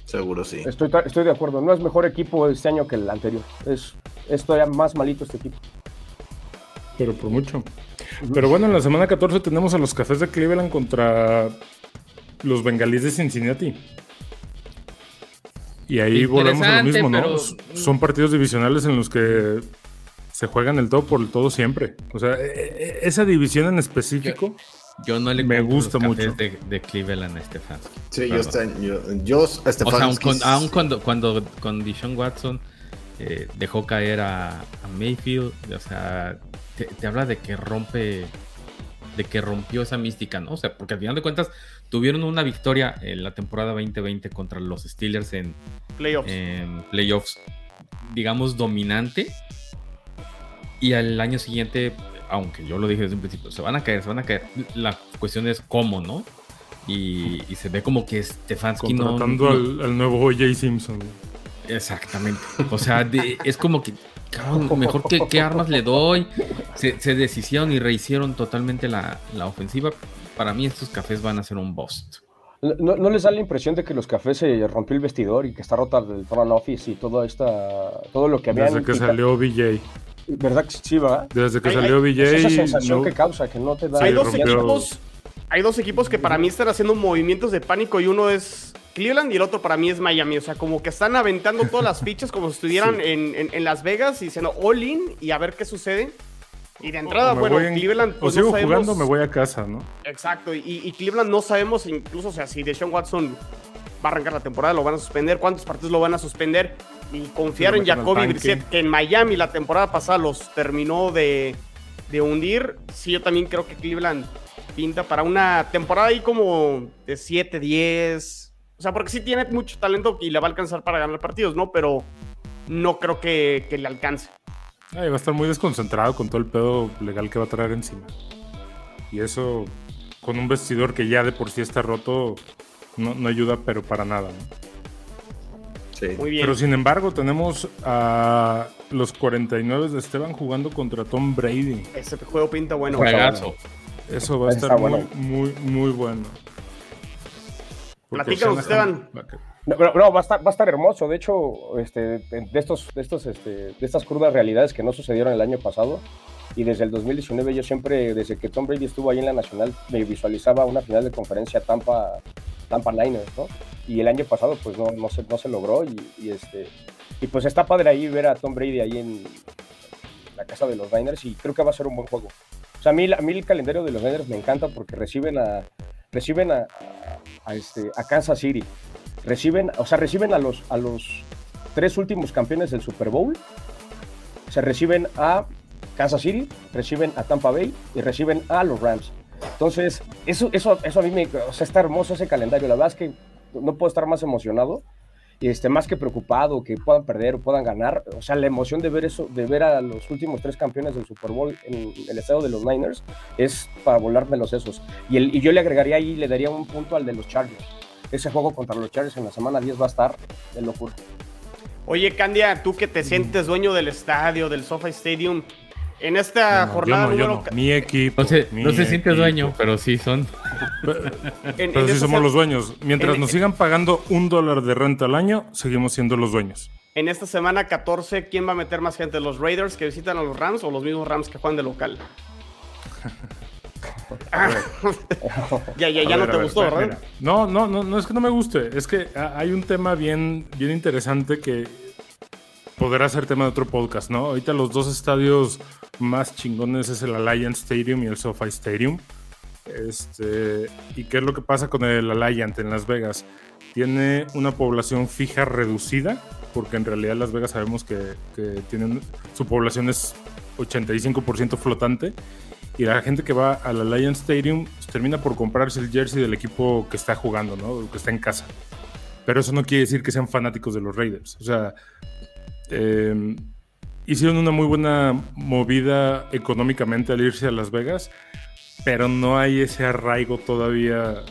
Seguro sí. Estoy, de acuerdo. No es mejor equipo este año que el anterior. Es, es todavía más malito este equipo. Pero por mucho. Pero bueno, en la semana 14 tenemos a los Cafés de Cleveland contra los Bengalíes de Cincinnati. Y ahí volvemos a lo mismo, ¿no? pero- Son partidos divisionales en los que se juegan el todo por el todo siempre. O sea, e- e- esa división en específico, Yo no le Me gusta los mucho. De, de Cleveland a Stefanski. Sí, yo, este, yo, yo O sea, aun, Stefanski, con- aun cuando, cuando con Dishon Watson eh, dejó caer a, a Mayfield, o sea, te, te habla de que rompe, de que rompió esa mística, ¿no? O sea, porque al final de cuentas tuvieron una victoria en la temporada 2020 contra los Steelers en, Playoffs. en playoffs, digamos, dominante. Y al año siguiente, aunque yo lo dije desde un principio, se van a caer, se van a caer. La cuestión es cómo, ¿no? Y, y se ve como que Stefanski no. contratando al, al nuevo O.J. Simpson. Exactamente. O sea, de- es como que, cabrón, mejor que qué armas le doy. Se, se deshicieron y rehicieron totalmente la, la ofensiva. Para mí estos cafés van a ser un bust. ¿No, no les da la impresión de que los cafés se rompió el vestidor y que está rota el front office y todo, esta, todo lo que habían... Desde que salió BJ. ¿Verdad que sí, va? Desde que Ay, salió ay, Es BJ. esa sensación no- que causa, que no te da... Sí, hay, dos rompió- equipos, hay dos equipos que para mí están haciendo movimientos de pánico y uno es Cleveland y el otro para mí es Miami. O sea, como que están aventando todas las fichas como si estuvieran en, en- en Las Vegas y diciendo all in y a ver qué sucede. Y de entrada, o bueno, en- Cleveland o pues sigo no sabemos... jugando, me voy a casa, ¿no? Exacto, y, y Cleveland no sabemos incluso, o sea, si Deshaun Watson va a arrancar la temporada, lo van a suspender, cuántos partidos lo van a suspender, y confiar en Jacoby. Brissett, que en Miami la temporada pasada los terminó de, de hundir, sí, yo también creo que Cleveland pinta para una temporada ahí como de 7, 10, o sea, porque sí tiene mucho talento y le va a alcanzar para ganar partidos, ¿no? Pero no creo que, que le alcance. Ay, va a estar muy desconcentrado con todo el pedo legal que va a traer encima. Y eso, con un vestidor que ya de por sí está roto, no, no ayuda, pero para nada. ¿no? Sí. Muy bien. Pero sin embargo, tenemos a los 49 de Esteban jugando contra Tom Brady. Ese juego pinta bueno. Juegazo. Eso va a estar muy, bueno. muy, muy bueno. Platícanos, no, no, va a estar, va a estar hermoso. De hecho, este, de, estos, de, estos, este, de estas crudas realidades que no sucedieron el año pasado, y desde el 2019 yo siempre, desde que Tom Brady estuvo ahí en la Nacional, me visualizaba una final de conferencia Tampa, Tampa Niners, ¿no? Y el año pasado pues no, no, se, no se logró y, este, y pues está padre ahí ver a Tom Brady ahí en la casa de los Niners y creo que va a ser un buen juego. O sea, a mí, a mí el calendario de los Niners me encanta porque reciben a, reciben a este, a Kansas City, reciben, o sea, reciben a los, a los tres últimos campeones del Super Bowl, se reciben a Kansas City, reciben a Tampa Bay y reciben a los Rams. Entonces, eso, eso, eso a mí me, o sea, está hermoso ese calendario, la verdad es que no puedo estar más emocionado. este, más que preocupado que puedan perder o puedan ganar. O sea, la emoción de ver eso, de ver a los últimos tres campeones del Super Bowl en el estado de los Niners es para volarme los sesos. Y, el, y yo le agregaría ahí, le daría un punto al de los Chargers. Ese juego contra los Chargers en la semana 10 va a estar de locura. Oye, Candia, tú que te sientes dueño del estadio, del SoFi Stadium, en esta No, jornada yo no, yo número no. Mi equipo. No se, no se siente dueño, pero sí son. en- Pero en sí somos los dueños. Mientras en- nos sigan pagando un dólar de renta al año, seguimos siendo los dueños. En esta semana 14, ¿quién va a meter más gente? ¿Los Raiders que visitan a los Rams o los mismos Rams que juegan de local? Ah, ya, ya, ya no te ver, gustó, ¿verdad? No, no, no, no es que no me guste. Es que ah, hay un tema bien, bien interesante que podrá ser tema de otro podcast, ¿no? Ahorita los dos estadios más chingones es el Alliance Stadium y el SoFi Stadium. Este, ¿Y qué es lo que pasa con el Alliant en Las Vegas? Tiene una población fija reducida, porque en realidad Las Vegas sabemos que, que tienen, su población es 85% flotante. Y la gente que va al Alliance Stadium pues, termina por comprarse el jersey del equipo que está jugando, ¿no? Que está en casa. Pero eso no quiere decir que sean fanáticos de los Raiders. O sea, eh, hicieron una muy buena movida económicamente al irse a Las Vegas, pero no hay ese arraigo todavía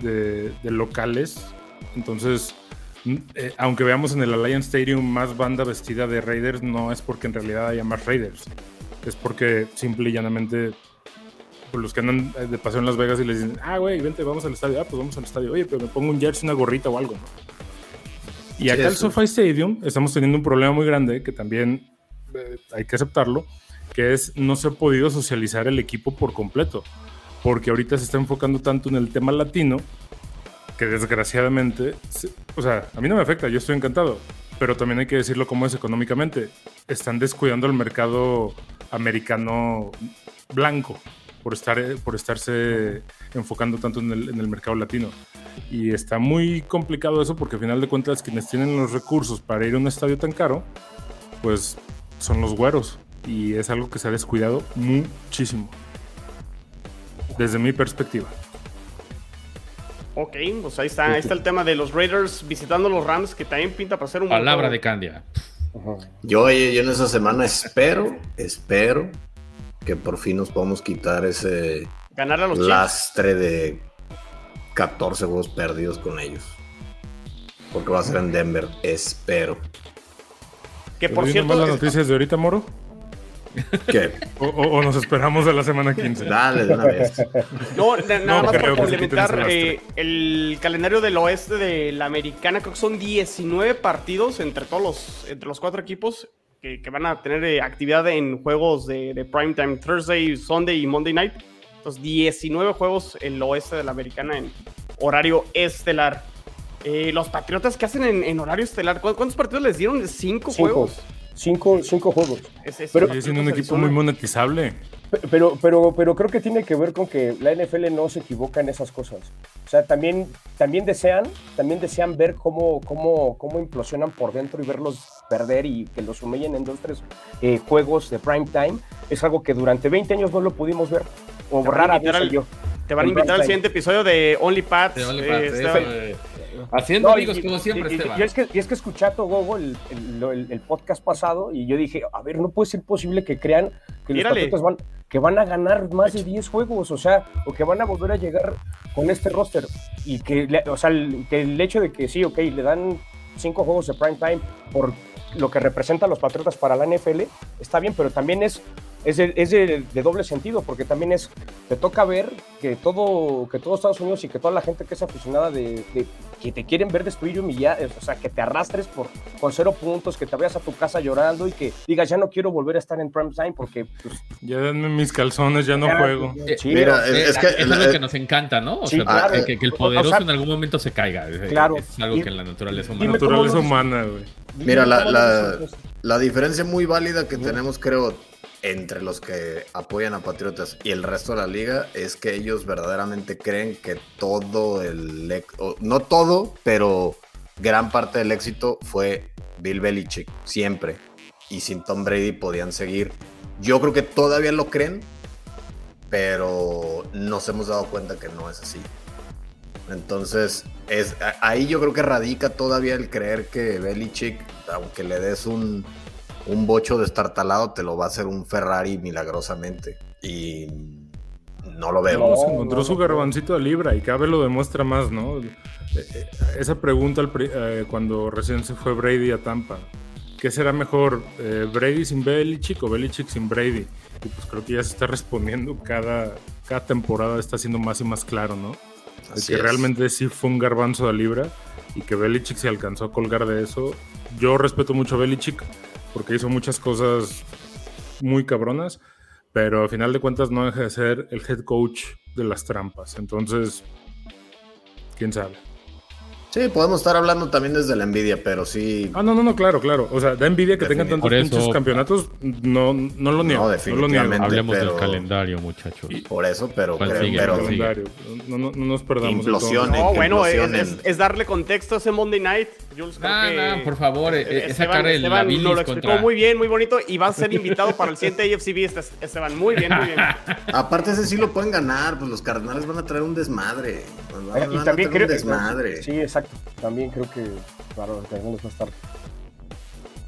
de, locales. Entonces, eh, aunque veamos en el Alliance Stadium más banda vestida de Raiders, no es porque en realidad haya más Raiders. Es porque simple y llanamente pues, los que andan de paseo en Las Vegas y les dicen, ah, güey, vente, vamos al estadio. Ah, pues vamos al estadio. Oye, pero me pongo un jersey, una gorrita o algo. ¿no? Y Sí, acá el eso. SoFi Stadium estamos teniendo un problema muy grande que también eh, hay que aceptarlo, que es no se ha podido socializar el equipo por completo, porque ahorita se está enfocando tanto en el tema latino que desgraciadamente, se- o sea, a mí no me afecta, yo estoy encantado, pero también hay que decirlo como es económicamente. Están descuidando el mercado americano blanco por, estar, eh, por estarse enfocando tanto en el, en el mercado latino. Y está muy complicado eso porque al final de cuentas quienes tienen los recursos para ir a un estadio tan caro, pues son los güeros. Y es algo que se ha descuidado muchísimo. Desde mi perspectiva. Ok, pues ahí está, ahí está el tema de los Raiders visitando los Rams, que también pinta para ser un Palabra de Candia. Yo, yo en esa semana espero, espero que por fin nos podamos quitar ese Ganar a los Chiefs. lastre de 14 juegos perdidos con ellos. Porque va a ser en Denver, espero. Que por ¿Oye cierto, las es- noticias de ahorita, Moro? ¿Qué? O, o- o nos esperamos de la semana 15? Dale de una vez. No, na- nada No más quiten complementar eh, el calendario del oeste de la americana, creo que son 19 partidos entre todos los, entre los cuatro equipos que, que van a tener eh, actividad en juegos de, de primetime Thursday, Sunday y Monday night. Entonces, 19 juegos en el oeste de la americana en horario estelar. Eh, los Patriotas que hacen en, en horario estelar, ¿cu- ¿cuántos partidos les dieron? ¿Cinco, Cinco. juegos? Cinco, cinco juegos. Es- es- Pero- Sigue siendo un Arizona. equipo muy monetizable. Pe- Pero, pero, pero creo que tiene que ver con que la NFL no se equivoca en esas cosas. O sea, también, también desean, también desean ver cómo, cómo, cómo implosionan por dentro y verlos perder y que los humillen en dos, tres eh, juegos de prime time. Es algo que durante 20 años no lo pudimos ver. O rara vez al- yo. Te van a invitar al siguiente episodio de Only Pats. De Only eh, Haciendo No, amigos y- como siempre, y- y- Esteban. Y es que, y es que escuché a Togogo el, el, el- el podcast pasado y yo dije, a ver, no puede ser posible que crean que los Mírale. Patriotas van, que van a ganar más de 10 juegos, o sea, o que van a volver a llegar con este roster. Y que, o sea, el, que el hecho de que sí, ok, le dan 5 juegos de prime time por lo que representan los Patriotas para la NFL, está bien, pero también es, es, de, es de- de doble sentido, porque también es, te toca ver que todo, que todo Estados Unidos y que toda la gente que es aficionada de, de- que te quieren ver destruir y humillar, o sea, que te arrastres por, con cero puntos, que te vayas a tu casa llorando y que digas, ya no quiero volver a estar en prime time porque, pues, Ya denme mis calzones, ya no ya, juego. Eh, sí, Mira, Eh, es que es algo la- que nos encanta, ¿no? O Sí, sea, claro. que, que el o poderoso sea, en algún momento se caiga. Es, Claro. es algo Y- que en la naturaleza humana. Naturaleza humana, güey. Mira, la, la diferencia muy válida que tenemos, creo, entre los que apoyan a Patriotas y el resto de la liga es que ellos verdaderamente creen que todo el... No todo, pero gran parte del éxito fue Bill Belichick, siempre. Y sin Tom Brady podían seguir. Yo creo que todavía lo creen, pero nos hemos dado cuenta que no es así. Entonces, es, ahí yo creo que radica todavía el creer que Belichick, aunque le des un, un bocho destartalado, te lo va a hacer un Ferrari milagrosamente. Y no lo veo. No, se encontró su garbancito de libra y cada vez lo demuestra más, ¿no? Eh, eh, Esa pregunta eh, cuando recién se fue Brady a Tampa. ¿Qué será mejor, eh, Brady sin Belichick o Belichick sin Brady? Y pues creo que ya se está respondiendo cada, cada temporada, está siendo más y más claro, ¿no? De Así que es. realmente sí fue un garbanzo de libra y que Belichick se alcanzó a colgar de eso. Yo respeto mucho a Belichick porque hizo muchas cosas muy cabronas, pero al final de cuentas no deja de ser el head coach de las trampas. Entonces, quién sabe. Sí, podemos estar hablando también desde la envidia, pero sí. Ah, no, no, no, claro, claro. O sea, da envidia que tengan tantos eso- pinches campeonatos. No, no lo niego. No, lo niego. definitivamente. Hablemos pero- del calendario, muchachos. Por eso, pero, ¿Cuál pero, sigue? pero-. Calendario. No, no, no nos perdamos. Implosiones. entonces. No, que bueno, es, implosionen. es- es darle contexto a ese Monday Night. Jules, creo Ah, que- no, por favor, eh, eh, Esteban, sacar el Esteban la bilis nos lo explicó contra... muy bien, muy bonito y va a ser invitado para el siguiente AFCB, este- Esteban. Muy bien, muy bien. Aparte, ese sí lo pueden ganar, pues los cardenales van a traer un desmadre. Van, Eh, van y a también traer creo un desmadre. Sí, exacto. También creo que para los Cardenales va a estar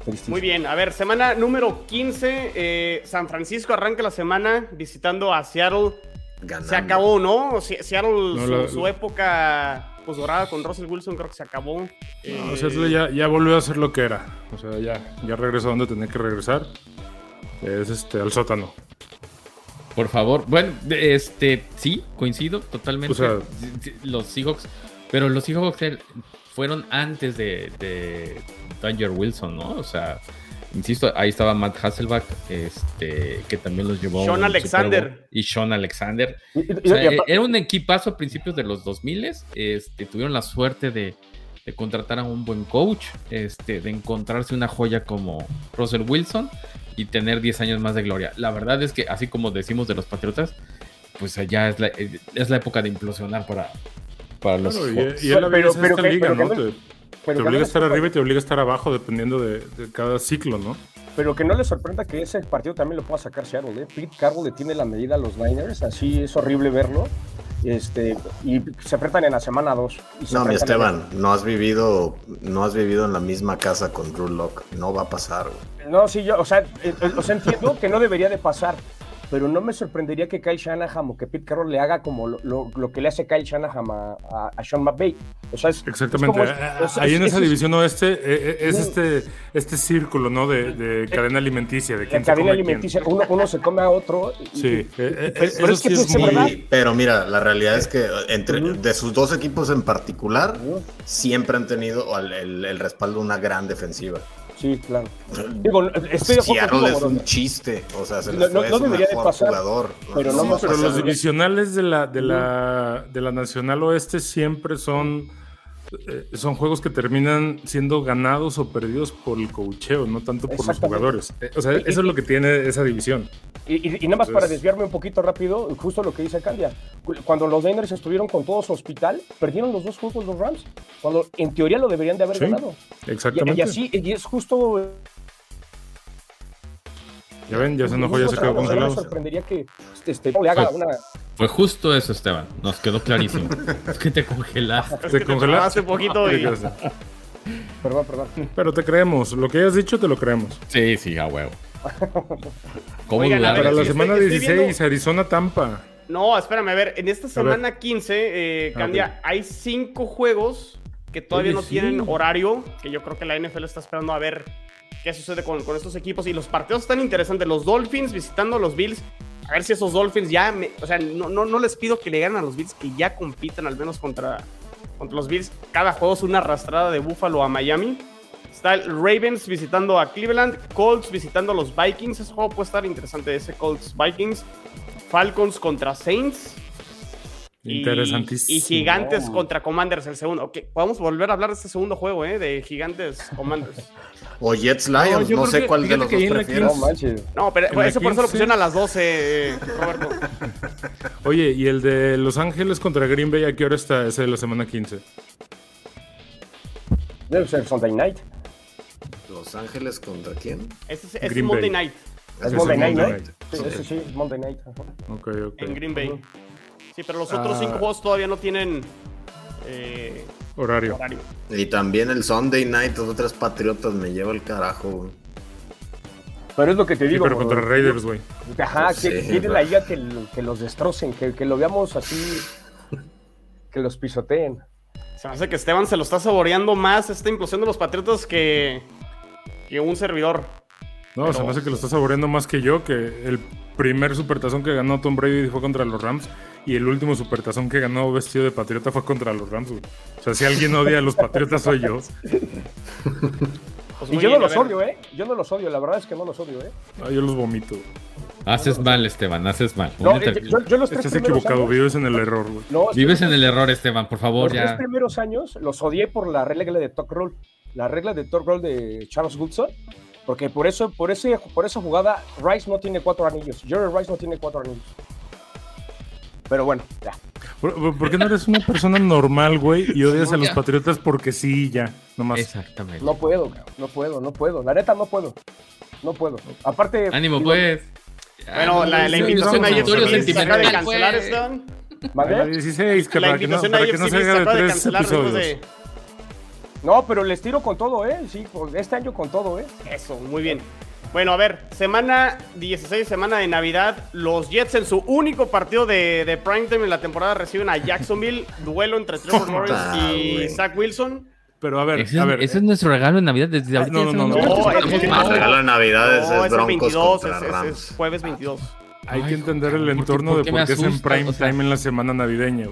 tristísimo. Muy bien, a ver, semana número 15. eh, San Francisco arranca la semana visitando a Seattle. Ganando. Se acabó, ¿no? Se- Seattle, No, su, la- su época pues, dorada con Russell Wilson, creo que se acabó. Eh, O sea, eso ya, ya volvió a ser lo que era. O sea, ya, ya regresó a donde tenía que regresar. Es este, al sótano. Por favor. Bueno, este, sí, coincido totalmente. O sea- los Seahawks, pero los Seahawks er- fueron antes de, de Danger Wilson, ¿no? O sea, insisto, ahí estaba Matt Hasselback, este, que también los llevó. Sean Alexander. Y Sean Alexander. Y- y- O sea, y apa- era un equipazo a principios de los 2000 este, tuvieron la suerte de, de contratar a un buen coach, este, de encontrarse una joya como Russell Wilson y tener 10 años más de gloria. La verdad es que, así como decimos de los Patriotas, pues ya es la, es la época de implosionar para, para los Claro, y, y la Pero- pero esta que- liga, pero que ¿no? no- Te, pero te que no obliga a les estar arriba y te obliga a estar abajo dependiendo de, de cada ciclo, ¿no? Pero que no les sorprenda que ese partido también lo pueda sacar Seattle. ¿eh? Pete Carroll le tiene la medida a los Niners, así es horrible verlo. Este, y se enfrentan en la semana 2. No, mi Esteban, no has vivido, no has vivido en la misma casa con Drew Lock. No va a pasar. güey. No, sí, yo, o sea, eh, eh, o sea, entiendo que no debería de pasar, pero no me sorprendería que Kyle Shanahan o que Pete Carroll le haga como lo, lo- lo que le hace Kyle Shanahan a, a, a Sean McVay. O sea, es, es Exactamente. como- Ah, es- Ahí en es- esa es- división oeste eh, eh, es este, este círculo, ¿no? De, de cadena alimenticia, de quién cadena come quién. alimenticia, uno, uno se come a otro. y- Sí, y- eh, eh, pero- eso es que sí es es muy... pero mira, la realidad es que entre Ujú. de sus dos equipos en particular, Ujú. siempre han tenido el, el- el respaldo de una gran defensiva. Sí, claro. Digo, estoy de acuerdo Seattle contigo, es un chiste, o sea, se No- les no- fue no su debería de pasar, jugador. pero no Sí, pero los divisionales de la, de la, de la Nacional Oeste siempre son, eh, son juegos que terminan siendo ganados o perdidos por el cocheo, no tanto por los jugadores. Eh, O sea, eso es lo que tiene esa división. Y, nada más para desviarme un poquito rápido, justo lo que dice Candia. cu- Cuando los Niners estuvieron con todo su hospital, perdieron los dos juegos los Rams. Cuando en teoría lo deberían de haber Sí, ganado. Exactamente. y así, y es justo. Ya ven, ya se enojó, ya se quedó eso, o sea, no me congelado. sorprendería que este, le haga Pues- una. Fue justo eso, Esteban. Nos quedó clarísimo. es que te congelaste. Te congelaste. hace poquito y- Perdón, perdón. Pero te creemos, lo que hayas dicho te lo creemos. Sí, sí, a huevo. ¿Cómo Oigan, ver, Para la semana estoy- estoy 16, viendo- Arizona Tampa. No, espérame, a ver, en esta semana 15, eh, Ah, Candia, hay cinco juegos que todavía Oye, no sí. tienen horario, que yo creo que la NFL está esperando a ver qué sucede con, estos equipos. Y los partidos están interesantes. Los Dolphins visitando a los Bills. A ver si esos Dolphins ya, me- o sea, no, no, no les pido que le ganen a los Bills, que ya compitan al menos contra, contra los Bills. Cada juego es una arrastrada de Buffalo a Miami. Está el Ravens visitando a Cleveland, Colts visitando a los Vikings. Ese juego puede estar interesante, ese Colts Vikings. Falcons contra Saints. Y- Interesantísimo. Y, Gigantes contra Commanders, el segundo. Ok, podemos volver a hablar de este segundo juego, ¿eh? De Gigantes Commanders. O Jets Lions, No, no, sé que- cuál de los que dos prefieres. No manches. No, pero eso por eso lo 15. pusieron a las 12, eh, Roberto. Oye, ¿y el de Los Ángeles contra Green Bay a qué hora está ese de la semana 15? Debe ser Sunday night. Los Ángeles contra quién? Es, es Green Monday Bay. Night Es Ese Monday night, ¿no? Monday Night. Sí, ese sí, es Monday night. Ok, ok. en Green Bay. Sí, pero los otros Ah. cinco juegos todavía no tienen eh, Horario. horario. Y también el Sunday Night, los otros Patriotas, me lleva el carajo, güey. Pero es lo que te Sí, digo. pero contra Raiders, güey. Ajá, Sí, que tienen pero- la idea que, lo- que los destrocen, que, que lo veamos así, que los pisoteen. Se me hace que Esteban se lo está saboreando más esta implosión de los Patriotas que, que un servidor. No, Pero- se me hace que lo está saboreando más que yo, que el primer supertazón que ganó Tom Brady fue contra los Rams y el último supertazón que ganó vestido de patriota fue contra los Rams, güey. O sea, si alguien odia a los patriotas soy yo. Pues Y yo no los odio, ¿eh? Yo no los odio, la verdad es que no los odio, ¿eh? Ah, yo los vomito. Haces mal, Esteban, haces mal. No, eh, yo, yo los tres Estás equivocado, años- vives en el error, güey. no, Vives en el error, Esteban, por favor, Los tres primeros años los odié por la regla de Talk Roll. La regla de Talk Roll de Charles Goodson. Porque por eso, por ese, por esa jugada, Rice no tiene cuatro anillos. Jerry Rice no tiene cuatro anillos. Pero bueno, ya. ¿Por, qué no eres una persona normal, güey, y odias a los patriotas porque sí, ya? Nomás. Exactamente. No puedo, cabrón, no puedo, no puedo. La neta, no puedo. No puedo. Aparte. Ánimo, digo, pues. Bueno, la, la Sí, invitación vamos, a vamos, IFC vamos. se acaba de cancelar, pues. Esteban. ¿Vale? A la 16, que La para que no, para que se haga de tres cancelar después episodios. de... No, pero les tiro con todo, ¿eh? Sí, este año con todo, ¿eh? Eso, muy bien. Bueno, a ver, semana 16, semana de Navidad. Los Jets en su único partido de, de primetime en la temporada reciben a Jacksonville. duelo entre Trevor Lawrence y. Zach Wilson. Pero a ver, Ese, a es- ver. ese es nuestro regalo de Navidad desde ahorita. no, no, no. El regalo de Navidad es, No, es es el Broncos 22, contra es, es- Rams. es jueves 22. Hay Ay, que entender el ¿por qué- entorno de por qué es en prime O sea- time en la semana navideña.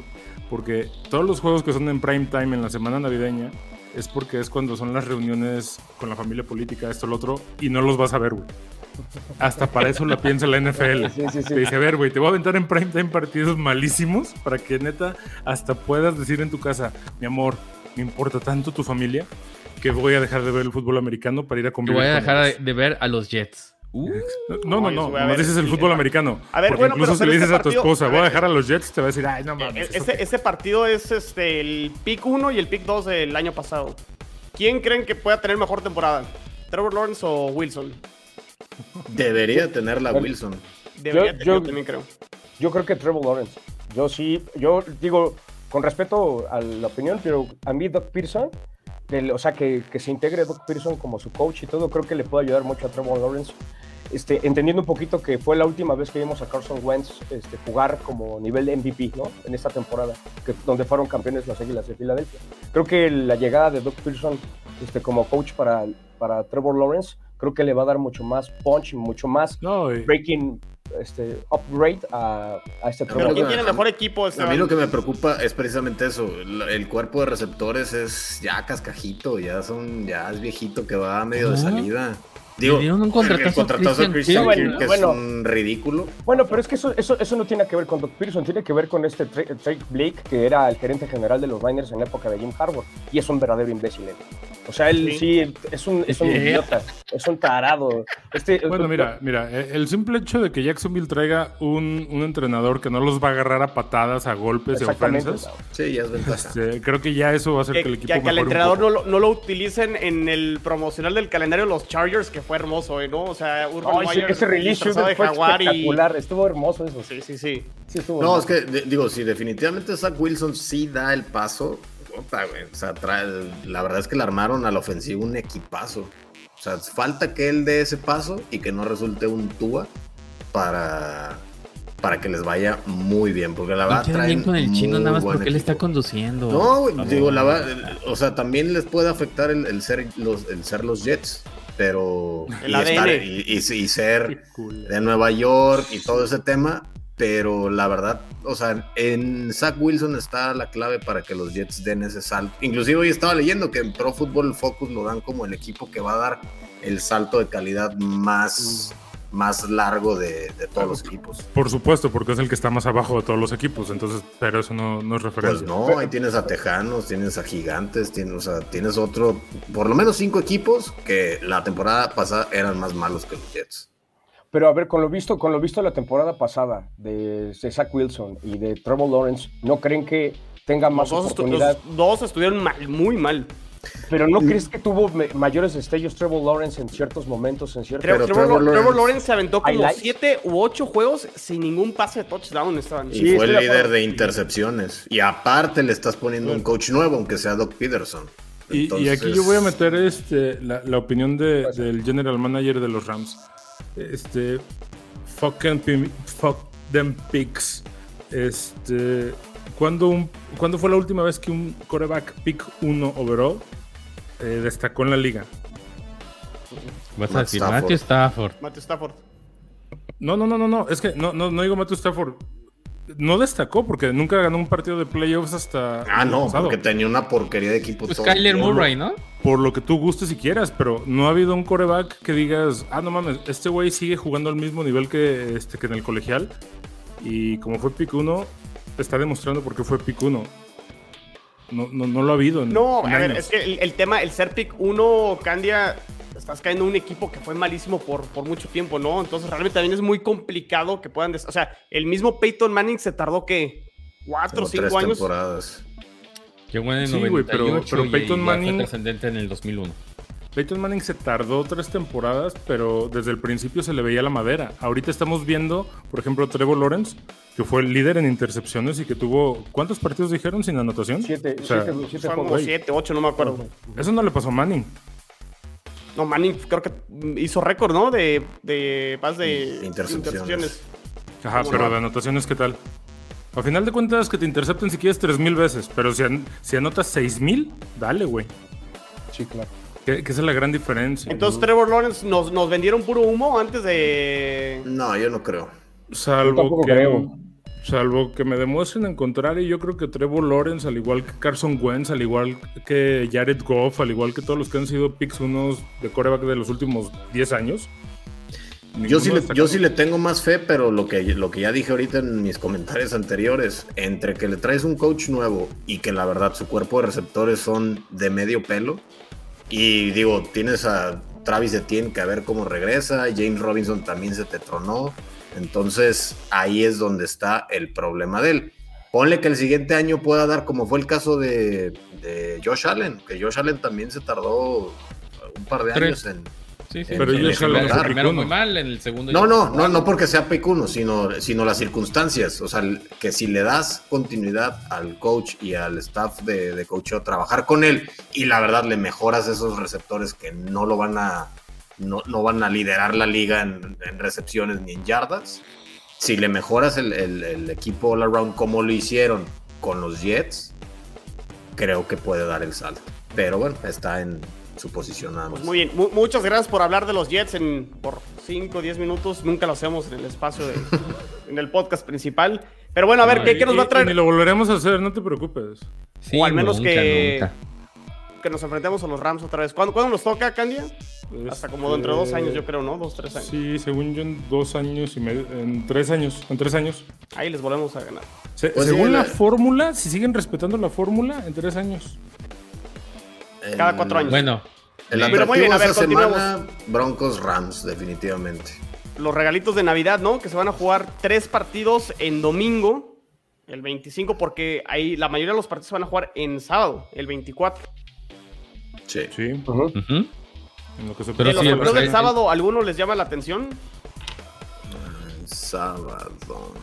Porque todos los juegos que son en prime time en la semana navideña es porque es cuando son las reuniones con la familia política, esto, lo otro, y no los vas a ver, güey. Hasta para eso lo piensa la NFL. Sí, sí, sí. Te dice, a ver, güey, te voy a aventar en prime time partidos malísimos para que neta hasta puedas decir en tu casa, mi amor, me importa tanto tu familia que voy a dejar de ver el fútbol americano para ir a Te convivir voy a con dejar de, ellos". de ver a los Jets. Uh, No, no, No, no, dices el sí, fútbol americano. a ver, Porque bueno, incluso pero- si le dices este a tu partido- esposa, a voy a dejar a los Jets, te va a decir, ay, no mames. E- ¿eso Ese, qué?". ese partido es este, el pick 1 y el pick 2 del año pasado. ¿Quién creen que pueda tener mejor temporada? ¿Trevor Lawrence o Wilson? Debería tenerla Wilson. Debería Yo- tener, yo- yo también creo. Yo creo que Trevor Lawrence. Yo sí, yo digo, con respeto a la opinión, pero a mí Doc Pearson, del- o sea, que, que se integre Doc Pearson como su coach y todo, creo que le puede ayudar mucho a Trevor Lawrence. Este, entendiendo un poquito que fue la última vez que vimos a Carson Wentz este, jugar como nivel de MVP, ¿no? En esta temporada, que, donde fueron campeones las Águilas de Filadelfia. Creo que la llegada de Doc Pearson este, como coach para, para Trevor Lawrence, creo que le va a dar mucho más punch, mucho más No, breaking este, upgrade a, a este Pero Trevor ¿quién tiene mejor equipo? A Esteban? mí lo que me preocupa es precisamente eso. El, el cuerpo de receptores es ya cascajito, ya son, ya es viejito que va medio de salida. Digo, Le dieron un el contratazo contratazo a Christian Christian Kirk. Kirk, que Bueno. es un ridículo. Bueno, pero es que eso, eso, eso no tiene que ver con Doc Pearson, tiene que ver con este Trey Blake, que era el gerente general de los Niners en la época de Jim Harbaugh, y es un verdadero imbécil. él. O sea, él sí, es un, es un Yeah. idiota, es un tarado. Este, Bueno, mira, mira, eh, el simple hecho de que Jacksonville traiga un, un entrenador que no los va a agarrar a patadas, a golpes y ofensas, Sí, ya es ventaja. este, creo que ya eso va a hacer que, que, el que- equipo que al mejore un entrenador no lo, no lo utilicen en el promocional del calendario de los Chargers, que fue hermoso, ¿eh? ¿no? O sea, Urban ese, Meyer ese release de fue jaguar y... espectacular, estuvo hermoso eso. Sí, sí, sí. Sí, estuvo No, es que, de- digo, si definitivamente Zach Wilson sí da el paso, puta, güey, o sea, trae- la verdad es que le armaron a la ofensiva un equipazo. O sea, falta que él dé ese paso y que no resulte un Tua para, para que les vaya muy bien, porque la no verdad queda bien traen con el chino nada más porque él está conduciendo. No, digo, la verdad, o sea, también les puede afectar el, el ser, los, el ser los Jets, pero... Y, ADN. y- y- y ser cool. de Nueva York y todo ese tema, pero la verdad, o sea, en Zach Wilson está la clave para que los Jets den ese salto. Inclusive hoy estaba leyendo que en Pro Football Focus lo dan como el equipo que va a dar el salto de calidad más, más largo de, de todos los equipos. Por supuesto, porque es el que está más abajo de todos los equipos, entonces, pero eso no, no es Pues referencia. no, ahí tienes a Tejanos, tienes a Gigantes, tienes, o sea, tienes otro, por lo menos cinco equipos que la temporada pasada eran más malos que los Jets. Pero a ver, con lo visto, con lo visto la temporada pasada de, de Zach Wilson y de Trevor Lawrence, ¿no creen que tenga Los más estu- oportunidad? los dos estuvieron mal, muy mal. Pero ¿no crees que tuvo mayores destellos Trevor Lawrence en ciertos momentos, en ciertos... Trevor, Pero Trevor- Trevor Trevor Lawrence- se aventó como Highlights. 7 u 8 juegos sin ningún pase de touchdown. Estaban. Y Sí, fue el de líder de intercepciones. Y aparte le estás poniendo un coach nuevo, aunque sea Doc Peterson. Y, aquí yo voy a meter este, la, la opinión de- del general manager de los Rams. Este, fuck, pi- fuck them picks. Este, ¿cuándo, un- ¿Cuándo fue la última vez que un coreback pick 1 overall eh, destacó en la liga? Vas a Matt decir Stafford. Matthew Stafford. Matthew Stafford. No, no, no, no, no. Es que no, no, no digo Matthew Stafford. No destacó porque nunca ganó un partido de playoffs hasta. Ah, no, pasado. porque tenía una porquería de equipo. Pues todo Kyler tiempo. Murray, ¿no? por lo que tú gustes y quieras, pero no ha habido un coreback que digas, ah, no mames, este güey sigue jugando al mismo nivel que, este, que en el colegial. Y como fue pick 1, te está demostrando por qué fue pick 1. No, no, no lo ha habido. No, a ver, es que el, el tema, el ser pick 1, Candia, estás cayendo en un equipo que fue malísimo por, por mucho tiempo, ¿no? Entonces realmente también es muy complicado que puedan... des- O sea, el mismo Peyton Manning se tardó que cuatro o cinco años. temporadas. Llegó en el Sí, güey, pero- 98 pero y Peyton Manning- fue trascendente en el 2001. Peyton Manning se tardó tres temporadas, pero desde el principio se le veía la madera. Ahorita estamos viendo, por ejemplo, Trevor Lawrence, que fue el líder en intercepciones y que tuvo, ¿cuántos partidos dijeron sin anotación? Siete, O sea, siete, siete como siete, ocho, no me acuerdo. Eso no le pasó a Manning. No, Manning creo que hizo récord, ¿no? De, de más de Intercepciones. Ajá, ¿Cómo pero no? de anotaciones, ¿qué tal? A final de cuentas, que te intercepten si quieres 3000 veces, pero si, an- si anotas 6000, dale, güey. Sí, claro. Que, que esa es la gran diferencia. Entonces Trevor Lawrence nos, nos vendieron puro humo antes de... No, yo no creo. Salvo que, creo. salvo que me demuestren en contrario, yo creo que Trevor Lawrence, al igual que Carson Wentz, al igual que Jared Goff, al igual que todos los que han sido picks unos de coreback de los últimos 10 años. Yo sí, le, yo sí le tengo más fe, pero lo que, lo que ya dije ahorita en mis comentarios anteriores, entre que le traes un coach nuevo y que la verdad su cuerpo de receptores son de medio pelo, y digo, tienes a Travis Etienne que a ver cómo regresa, James Robinson también se te tronó, entonces ahí es donde está el problema de él. Ponle que el siguiente año pueda dar como fue el caso de, de Josh Allen, que Josh Allen también se tardó un par de Tres. años en, Sí, sí. Pero en ellos de primero muy mal, en el segundo. No, no, no, no porque sea pick uno, sino, sino las circunstancias. O sea, que si le das continuidad al coach y al staff de, de coacheo, trabajar con él y la verdad le mejoras esos receptores que no lo van a, no, no van a liderar la liga en, en recepciones ni en yardas. Si le mejoras el, el- el equipo all around como lo hicieron con los Jets, creo que puede dar el salto. Pero bueno, está en su posición nada más. Pues muy bien, Mu- muchas gracias por hablar de los Jets en, por 5 o 10 minutos. Nunca lo hacemos en el espacio, de, en el podcast principal. Pero bueno, a ver, No, ¿qué, y- qué nos va a y- y traer? ni lo volveremos a hacer, no te preocupes. Sí, o al menos nunca, que, nunca. que nos enfrentemos a los Rams otra vez. ¿Cuándo, ¿cuándo nos toca, Candia? Hasta como dentro de dos años, yo creo, ¿no? Dos, tres años. Sí, según yo, en dos años y medio, en tres años, en tres años. Ahí les volvemos a ganar. Se- Pues según sí, la la- fórmula, si siguen respetando la fórmula, en tres años. Cada cuatro años. Bueno, El Pero muy bien, a ver, semana, Broncos Rams, definitivamente. Los regalitos de Navidad, ¿no? Que se van a jugar tres partidos en domingo, el 25, porque ahí la mayoría de los partidos se van a jugar en sábado, el 24. Sí. Sí, ujú. en lo que se Pero ¿En los sí, partidos pero del sábado alguno les llama la atención? Sábado.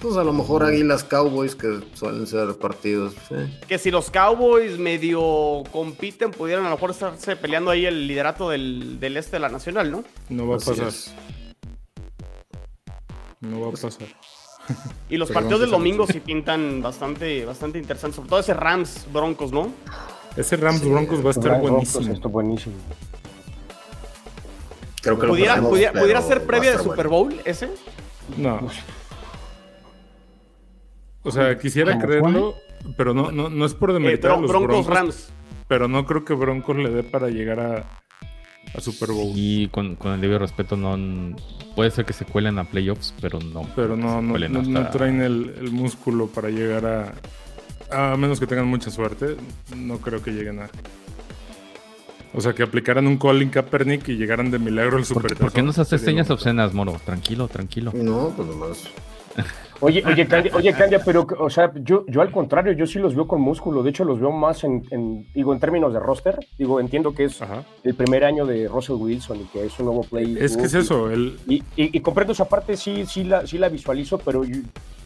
Pues a lo mejor Águilas Cowboys, que suelen ser partidos. eh. Que si los Cowboys medio compiten, pudieran a lo mejor estarse peleando ahí el liderato del, del este de la nacional, ¿no? No va a Así pasar. es. No va a pasar. Y los partidos del domingo sí. pintan bastante, bastante interesantes, sobre todo ese Rams Broncos, ¿no? Ese Rams Broncos va a estar buenísimo. Esto buenísimo. Creo que lo ¿Pudiera, perdemos, pudiera, pudiera ser previa de Super bueno. Bowl ese? No. O sea, quisiera ¿Cómo creerlo, pero no, no, no es por Eh, demeritar a Bron- los Broncos Broncos, Rams. pero no creo que Broncos le dé para llegar a, a Super Bowl. Y con, con el debido respeto, no puede ser que se cuelen a playoffs, pero no. Pero no, no, no- traen el, el músculo para llegar a... A menos que tengan mucha suerte, no creo que lleguen a... O sea, que aplicaran un Colin Kaepernick y llegaran de milagro al ¿Por, Super qué- por qué nos haces señas obscenas, Moro? Tranquilo, tranquilo. No, pues nomás. Oye, oye, Candia, oye, Candia, pero, o sea, yo, yo al contrario, yo sí los veo con músculo. De hecho, los veo más en, en digo, en términos de roster. Digo, entiendo que es Ajá. el primer año de Russell Wilson y que es un nuevo play. Es que es eso, el, Y, y, y comprendo esa parte, sí, sí, la, sí la visualizo, pero yo,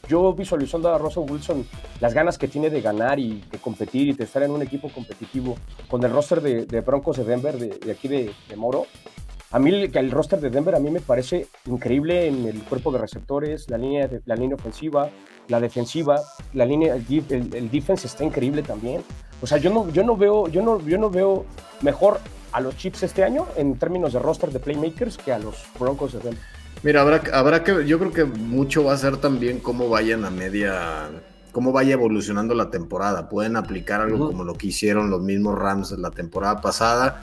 yo visualizando a Russell Wilson, las ganas que tiene de ganar y de competir y de estar en un equipo competitivo con el roster de, de Broncos de Denver, de, de aquí de, de Moro. A mí el, el roster de Denver a mí me parece increíble en el cuerpo de receptores, la línea, de- la línea ofensiva, la defensiva, la línea, el, dif- el, el defense está increíble también. O sea, yo no, yo no veo, yo no, yo no veo mejor a los Chips este año en términos de roster de playmakers que a los Broncos de Denver. Mira, habrá, habrá que, yo creo que mucho va a ser también cómo vayan a media, cómo vaya evolucionando la temporada. Pueden aplicar algo como lo que hicieron los mismos Rams la temporada pasada,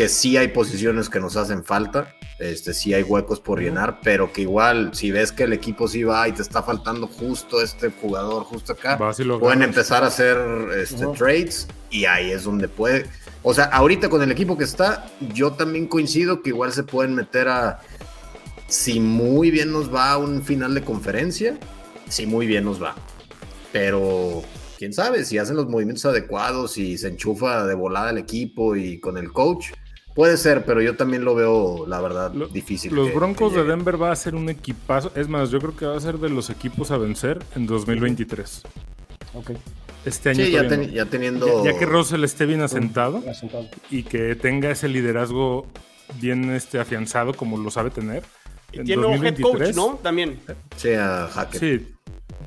que sí hay posiciones que nos hacen falta, este, sí hay huecos por llenar, pero que igual, si ves que el equipo sí va y te está faltando justo este jugador, justo acá, pueden empezar a hacer este, Ujú. trades y ahí es donde puede. O sea, ahorita con el equipo que está, yo también coincido que igual se pueden meter a. Si muy bien nos va a un final de conferencia, si muy bien nos va. Pero quién sabe, si hacen los movimientos adecuados y se enchufa de volada el equipo y con el coach, puede ser, pero yo también lo veo, la verdad, Lo- difícil. Los que- Broncos que de. Denver va a ser un equipazo. Es más, yo creo que va a ser de los equipos a vencer en 2023. Ok, Este año Sí, ya, todavía ten- no. ya teniendo. Ya, ya que Russell esté bien asentado ya sentado. y que tenga ese liderazgo bien este, afianzado como lo sabe tener. Y en tiene un head coach, 2023, ¿no? También. sea Hackett. Sí.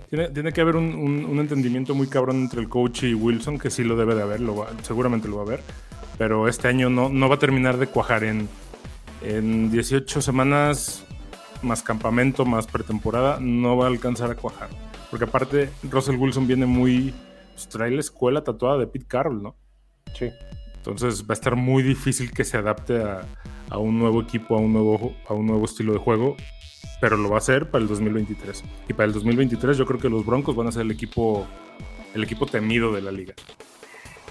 Tiene, tiene que haber un, un- un entendimiento muy cabrón entre el coach y Wilson, que sí lo debe de haber, lo va- seguramente lo va a haber. Pero este año no, no va a terminar de cuajar en, en 18 semanas más campamento, más pretemporada, no va a alcanzar a cuajar. Porque aparte, Russell Wilson viene muy. Pues, trae la escuela tatuada de Pete Carroll, ¿no? Sí. Entonces va a estar muy difícil que se adapte a, a un nuevo equipo, a un nuevo, a un nuevo estilo de juego, pero lo va a hacer para el 2023. Y para el 2023 yo creo que los Broncos van a ser el equipo, el equipo temido de la liga.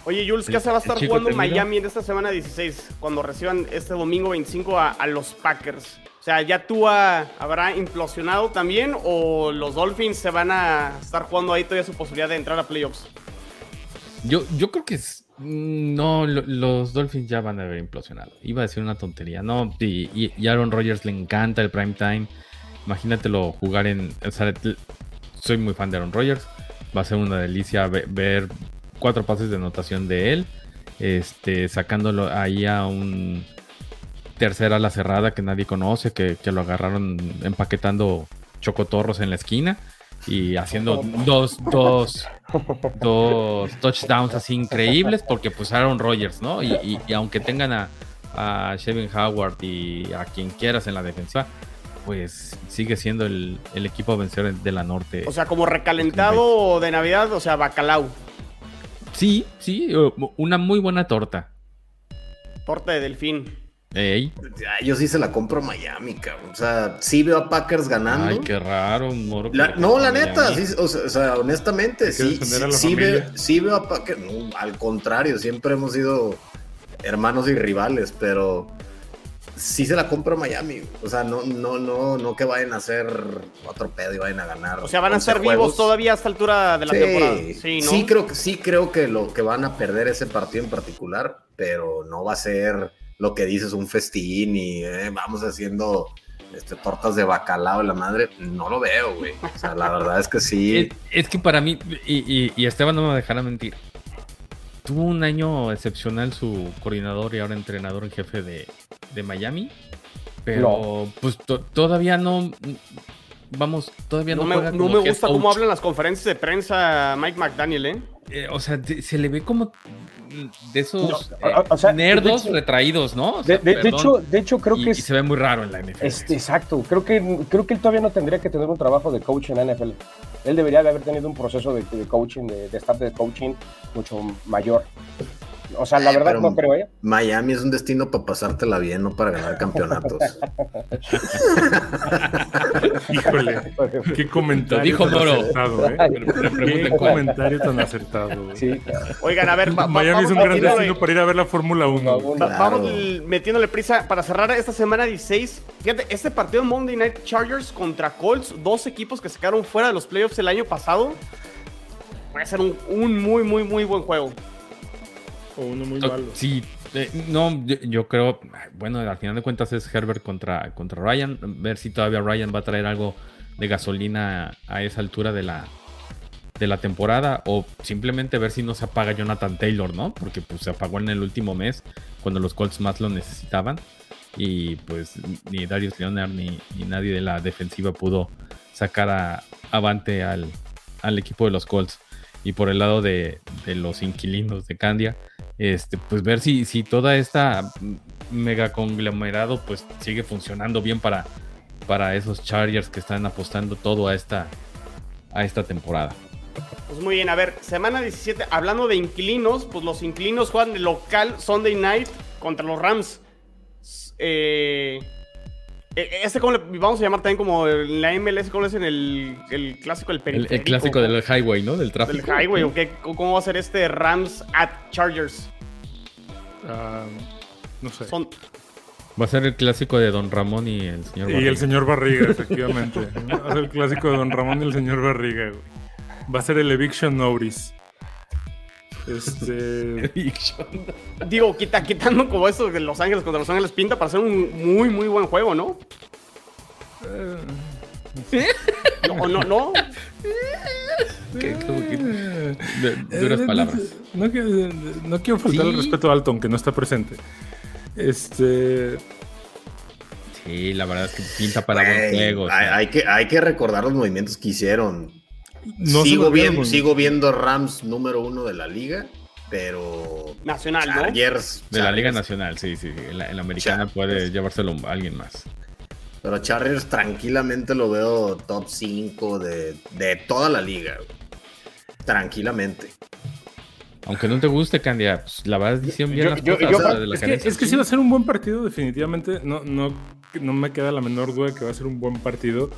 Oye, Jules, ¿qué se va a estar jugando. Miami en esta semana 16 cuando reciban este domingo 25 a, a los Packers? O sea, ¿ya tú habrá implosionado también o los Dolphins se van a estar jugando ahí todavía su posibilidad de entrar a playoffs? Yo, yo creo que es- mm, no, lo- los Dolphins ya van a haber implosionado. Iba a decir una tontería, no. Y, y- y Aaron Rodgers le encanta el prime time. Imagínatelo jugar en. o sea, l- soy muy fan de Aaron Rodgers. Va a ser una delicia ve- ver cuatro pases de anotación de él. Este, sacándolo ahí a un tercera ala cerrada que nadie conoce, que, que lo agarraron empaquetando chocotorros en la esquina y haciendo dos, dos, dos touchdowns así increíbles porque pues Aaron Rodgers, ¿no? Y, y- aunque tengan a, a Shevin Howard y a quien quieras en la defensa, pues sigue siendo el, el equipo a vencer de la norte. O sea, como recalentado de Navidad, o sea, bacalao, sí, sí, una muy buena torta. torta de delfín. Ey, Ay, Yo sí se la compro a Miami, cabrón. O sea, sí veo a Packers ganando. ay, qué raro, moro. La- no, la neta, sí, o, sea, o sea, honestamente, sí, sí, veo, sí veo a Packers. No, al contrario, siempre hemos sido hermanos y rivales, pero sí se la compro a Miami. O sea, no, no, no, no que vayan a hacer otro pedo y vayan a ganar. O sea, van a 11 estar vivos juegos. todavía a esta altura de la Sí, temporada. Sí, ¿no? sí creo que sí creo que lo que van a perder ese partido en particular, pero no va a ser lo que dices un festín y eh, vamos haciendo este, tortas de bacalao y la madre. No lo veo, güey. O sea, la verdad es que sí. Es, es que para mí, y, y- y Esteban no me dejará mentir, tuvo un año excepcional su coordinador y ahora entrenador en jefe de, de Miami, pero pues to- todavía no, vamos, todavía no, No me, juega no me gusta cómo hablan las conferencias de prensa Mike McDaniel, ¿eh? Eh, o sea, de- se le ve como de esos No, eh, o- o sea, nerdos de hecho- retraídos, ¿no? O De, sea, de- de perdón. hecho, de hecho, creo y, que y se ve muy raro en la NFL. este, exacto. Creo que, creo que él todavía no tendría que tener un trabajo de coach en la NFL. Él debería de haber tenido un proceso de, de coaching, de, de staff de coaching mucho mayor. O sea, la verdad Pero no creo, ¿eh? Miami es un destino para pasártela bien, no para ganar campeonatos. Híjole, qué comentario dijo tan Moro. acertado, ¿eh? Qué comentario tan acertado. güey. Sí, claro. Oigan, a ver, va- va- Miami es un gran destino para ir a ver la Fórmula 1. No, güey. uno. va- Claro. Vamos metiéndole prisa para cerrar esta semana 16. Fíjate, este partido Monday Night Chargers contra Colts, dos equipos que se quedaron fuera de los playoffs el año pasado. Puede ser un, un muy, muy, muy buen juego. O uno muy malo. Sí, eh, no, yo, yo creo, bueno, al final de cuentas es Herbert contra, contra Ryan. Ver si todavía Ryan va a traer algo de gasolina a esa altura de la, de la temporada o simplemente ver si no se apaga Jonathan Taylor, ¿no? Porque pues se apagó en el último mes cuando los Colts más lo necesitaban y pues ni Darius Leonard ni, ni nadie de la defensiva pudo sacar a, avante al, al equipo de los Colts. Y por el lado de, de los inquilinos de Candia, este, pues ver si, si toda esta mega conglomerado pues sigue funcionando bien para, para esos Chargers que están apostando todo a esta, a esta temporada. Pues muy bien, a ver, semana 17, hablando de inquilinos, pues los inquilinos juegan de local Sunday Night contra los Rams. Eh, este, ¿cómo le vamos a llamar también como en la MLS? ¿Cómo le dicen el, el clásico del El, periférico? el clásico del highway, ¿no? Del Del tráfico. highway, ¿o qué? ¿Cómo va a ser este Rams at Chargers? Ah, no sé. Son, Va a ser el clásico de Don Ramón y el señor Y Barriga. el señor Barriga, efectivamente. Va a ser el clásico de Don Ramón y el señor Barriga, güey. Va a ser el Eviction Notice. Este. digo, quita, quitando como eso de Los Ángeles contra Los Ángeles pinta para ser un muy, muy buen juego, ¿no? No, ¿O no, no? ¿Qué- duras Eh, palabras. No, quiero- no quiero faltar el respeto a Alton, que no está presente. Este. Sí, la verdad es que pinta para buen Güey, juego. o hay, sea. hay que, hay que recordar los movimientos que hicieron. No sigo, güey. sigo viendo Rams número uno de la liga, pero Nacional, ¿no? Chargers, De la Liga Nacional, sí, sí. En la, en la americana Chargers. puede llevárselo a alguien más. Pero Chargers tranquilamente lo veo top 5 de, de toda la liga. Tranquilamente. Aunque no te guste, Candia, pues, la verdad hicieron bien Yo- las yo- cosas. yo- o sea, de la Es que, es que sí va a ser un buen partido, definitivamente. No, no, no me queda la menor duda que va a ser un buen partido.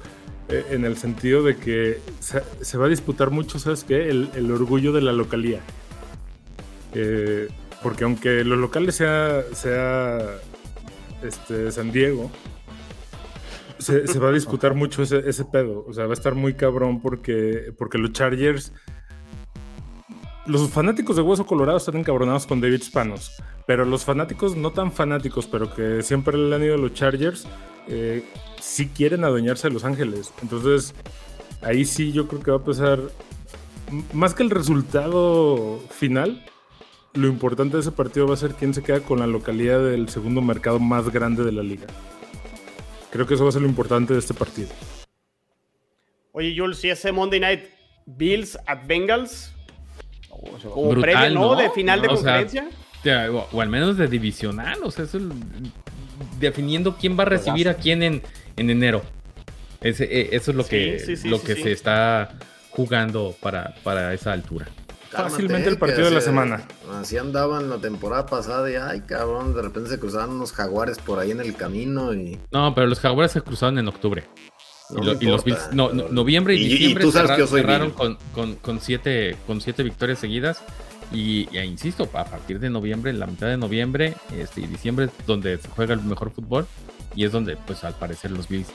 Eh, en el sentido de que se, se va a disputar mucho, ¿sabes qué? El, el orgullo de la localía. Eh, porque aunque los locales sea, sea este, San Diego, se, se va a disputar mucho ese, ese pedo. O sea, va a estar muy cabrón porque, porque los Chargers. Los fanáticos de Hueso Colorado están encabronados con David Spanos. Pero los fanáticos no tan fanáticos, pero que siempre le han ido a los Chargers, eh, sí quieren adueñarse de Los Ángeles. Entonces, ahí sí yo creo que va a pesar. Más que el resultado final, lo importante de ese partido va a ser quién se queda con la localidad del segundo mercado más grande de la liga. Creo que eso va a ser lo importante de este partido. Oye, Jules, si ese Monday Night Bills at Bengals, Oh, como Brutal, previo, ¿no? ¿no? De final de O sea, conferencia. O, al menos de divisional, o sea, eso es el- definiendo quién va a recibir a quién en, en enero. Ese, eh, eso es lo Sí, que, sí, sí, lo sí, que sí. se está jugando para, para esa altura. Fácilmente el partido de la semana. Así andaban la temporada pasada y ay cabrón, de repente se cruzaban unos jaguares por ahí en el camino y No, pero los Jaguares se cruzaron en octubre. no y, lo- me y los importa, no, no- noviembre y, y- y diciembre tú sabes que yo soy cerraron con, con, con siete, con siete victorias seguidas. Y, insisto, a partir de noviembre, la mitad de noviembre este, y diciembre, es donde se juega el mejor fútbol. Y es donde, pues al parecer, los Bills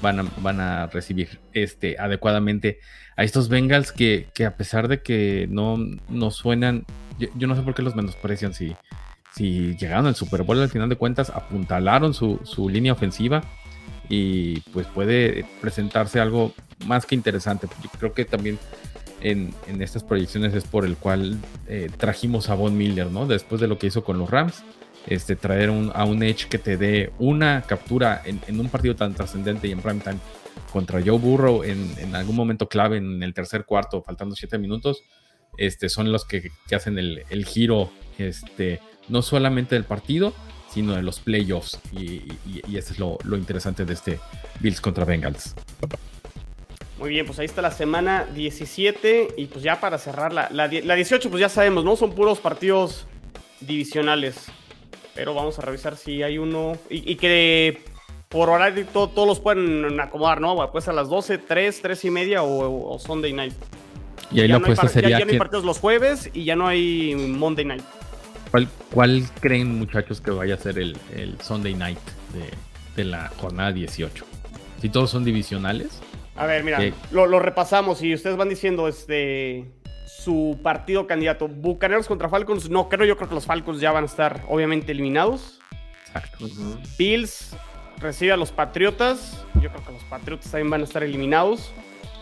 van a, van a recibir este, adecuadamente a estos Bengals que, que a pesar de que no, no suenan, yo, yo no sé por qué los menosprecian. Si, si llegaron al Super Bowl, al final de cuentas, apuntalaron su, su línea ofensiva y pues puede presentarse algo más que interesante. Yo creo que también en, estas proyecciones es por el cual eh, trajimos a Von Miller, ¿no? Después de lo que hizo con los Rams, este, traer a un Edge que te dé una captura en, un partido tan trascendente y en prime time contra Joe Burrow en, algún momento clave en el tercer cuarto, faltando siete minutos, este, son los que, hacen el, giro, este, no solamente del partido, sino de los playoffs. Y, y, es lo, lo interesante de este Bills contra Bengals. Muy bien, pues ahí está la semana 17 y pues ya para cerrar la, la, la 18, pues ya sabemos, ¿no? Son puros partidos divisionales. Pero vamos a revisar si hay uno. Y, y que por horario todo- todos los pueden acomodar, ¿no? Pues a las 12, 3, 3 y media o, o Sunday night. Y ahí ya la no apuesta par- ya- sería ya no hay partidos los jueves y ya no hay Monday night. ¿cuál, cuál creen, muchachos, que vaya a ser el, el Sunday night de, de la jornada 18? Si todos son divisionales, A ver, mira, Sí. lo, lo repasamos y ustedes van diciendo este su partido candidato. Bucaneros contra Falcons, no creo, yo creo que los Falcons ya van a estar obviamente eliminados. exacto. Bills recibe a los Patriotas, yo creo que los Patriotas también van a estar eliminados.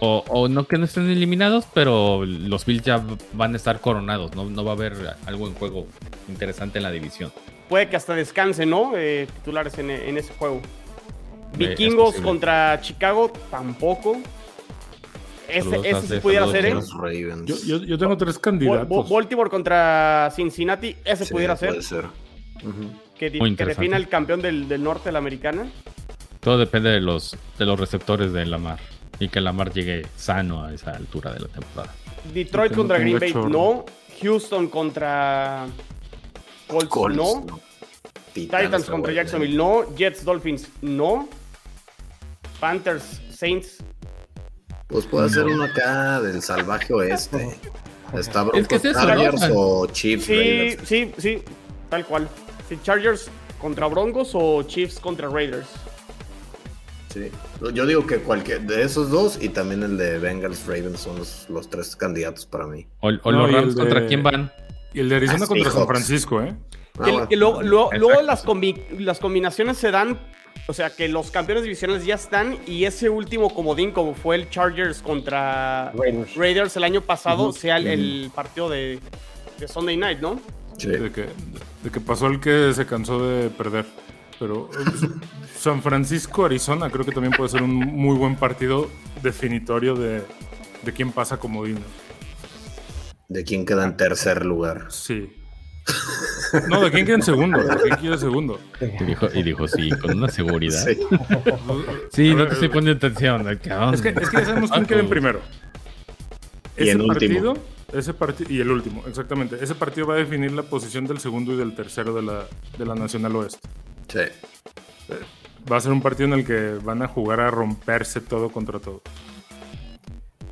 O, o no que no estén eliminados, pero los Bills ya van a estar coronados. No, no va a haber algo en juego interesante en la división. Puede que hasta descanse, ¿no? Eh, titulares en, en ese juego. Eh, Vikingos contra Chicago, tampoco. Ese, ese sí pudiera ser, ¿eh? Yo, yo- yo tengo tres candidatos. Baltimore contra Cincinnati, ese Sí, pudiera ser. Puede ser. Que, defina el campeón del, del norte de la americana. Todo depende de los, de los receptores de Lamar. Y que Lamar llegue sano a esa altura de la temporada. Detroit tengo- contra Green Bay, chorro. no. Houston contra Colts, Colts, no. no. Titans está contra. Jacksonville, no. Jets, Dolphins, no. Panthers, Saints, Pues puede ser uno acá del salvaje oeste. Está Es que es Broncos eso, Chargers ¿no? o Chiefs sí, Raiders. sí, sí, tal cual. Sí, Chargers contra Broncos o Chiefs contra Raiders. Sí. Yo digo que cualquier de esos dos y también el de Bengals Ravens son los, los tres candidatos para mí. O, o No, los Rams contra de- quién van. Y el de Arizona Ah, contra San. Francisco, ¿eh? Ah, Que- bueno. que luego combi- las combinaciones se dan, o sea, que los campeones divisionales ya están y ese último comodín, como fue el Chargers contra Raiders. Raiders el año pasado, sea el, el partido de, de Sunday Night, ¿no? Sí. De que, de que pasó el que se cansó de perder. Pero San Francisco, Arizona, creo que también puede ser un muy buen partido definitorio de, de quién pasa como Dino. ¿De quién queda en tercer lugar? Sí. No, de quién queda en segundo. De quién en segundo. Y dijo, y dijo sí, con una seguridad. Sí. Sí, no te estoy poniendo atención. Es que, es que ya sabemos quién queda en primero. Y en último. partido, ese partido y el último, exactamente. Ese partido va a definir la posición del segundo y del tercero de la, de la Nacional Oeste. Sí. Va a ser un partido en el que van a jugar a romperse todo contra todo.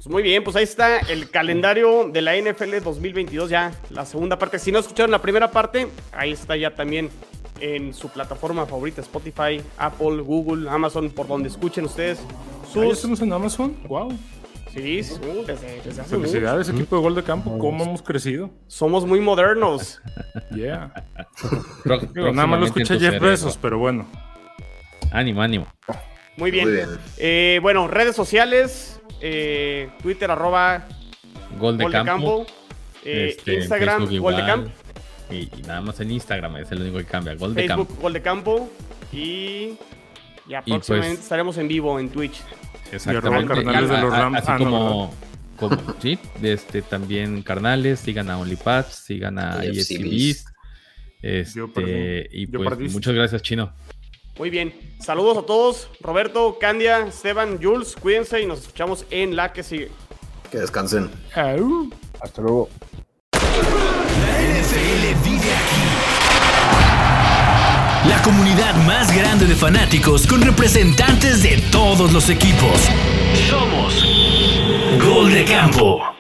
Muy bien, pues ahí está el calendario de la NFL 2022, ya la segunda parte. Si no escucharon la primera parte, ahí está ya también en su plataforma favorita, Spotify, Apple, Google, Amazon, por donde escuchen ustedes ¿Ah, ¿Ya sus... estamos en Amazon? ¡Wow! Sí, sí, desde, desde hace mucho. Felicidades, equipo de gol de campo. ¿Cómo hemos crecido? Somos muy modernos. Yeah. Nada más lo escuché Jeff. Bezos, pero bueno. Ánimo, ánimo. Muy bien. Muy bien. Eh, bueno, redes sociales, eh, Twitter arroba Gol de Gol de campo. Campo, eh, este, Instagram Facebook Gol de Campo, Y, y nada más en Instagram es el único que cambia. Gol de Facebook campo. Gol de Campo y ya Y próximamente pues- estaremos en vivo en Twitch. Exactamente. Carnales de los Rams. Así Ah, no, como, como, sí, este, también carnales, sigan a OnlyPads, sigan a perdí. Este, y pues muchas gracias, Chino. Muy bien. Saludos a todos. Roberto, Candia, Esteban, Jules, cuídense y nos escuchamos en la que sigue. Que descansen. Au. Hasta luego. La NFL vive aquí. La comunidad más grande de fanáticos con representantes de todos los equipos. Somos Gol de Campo.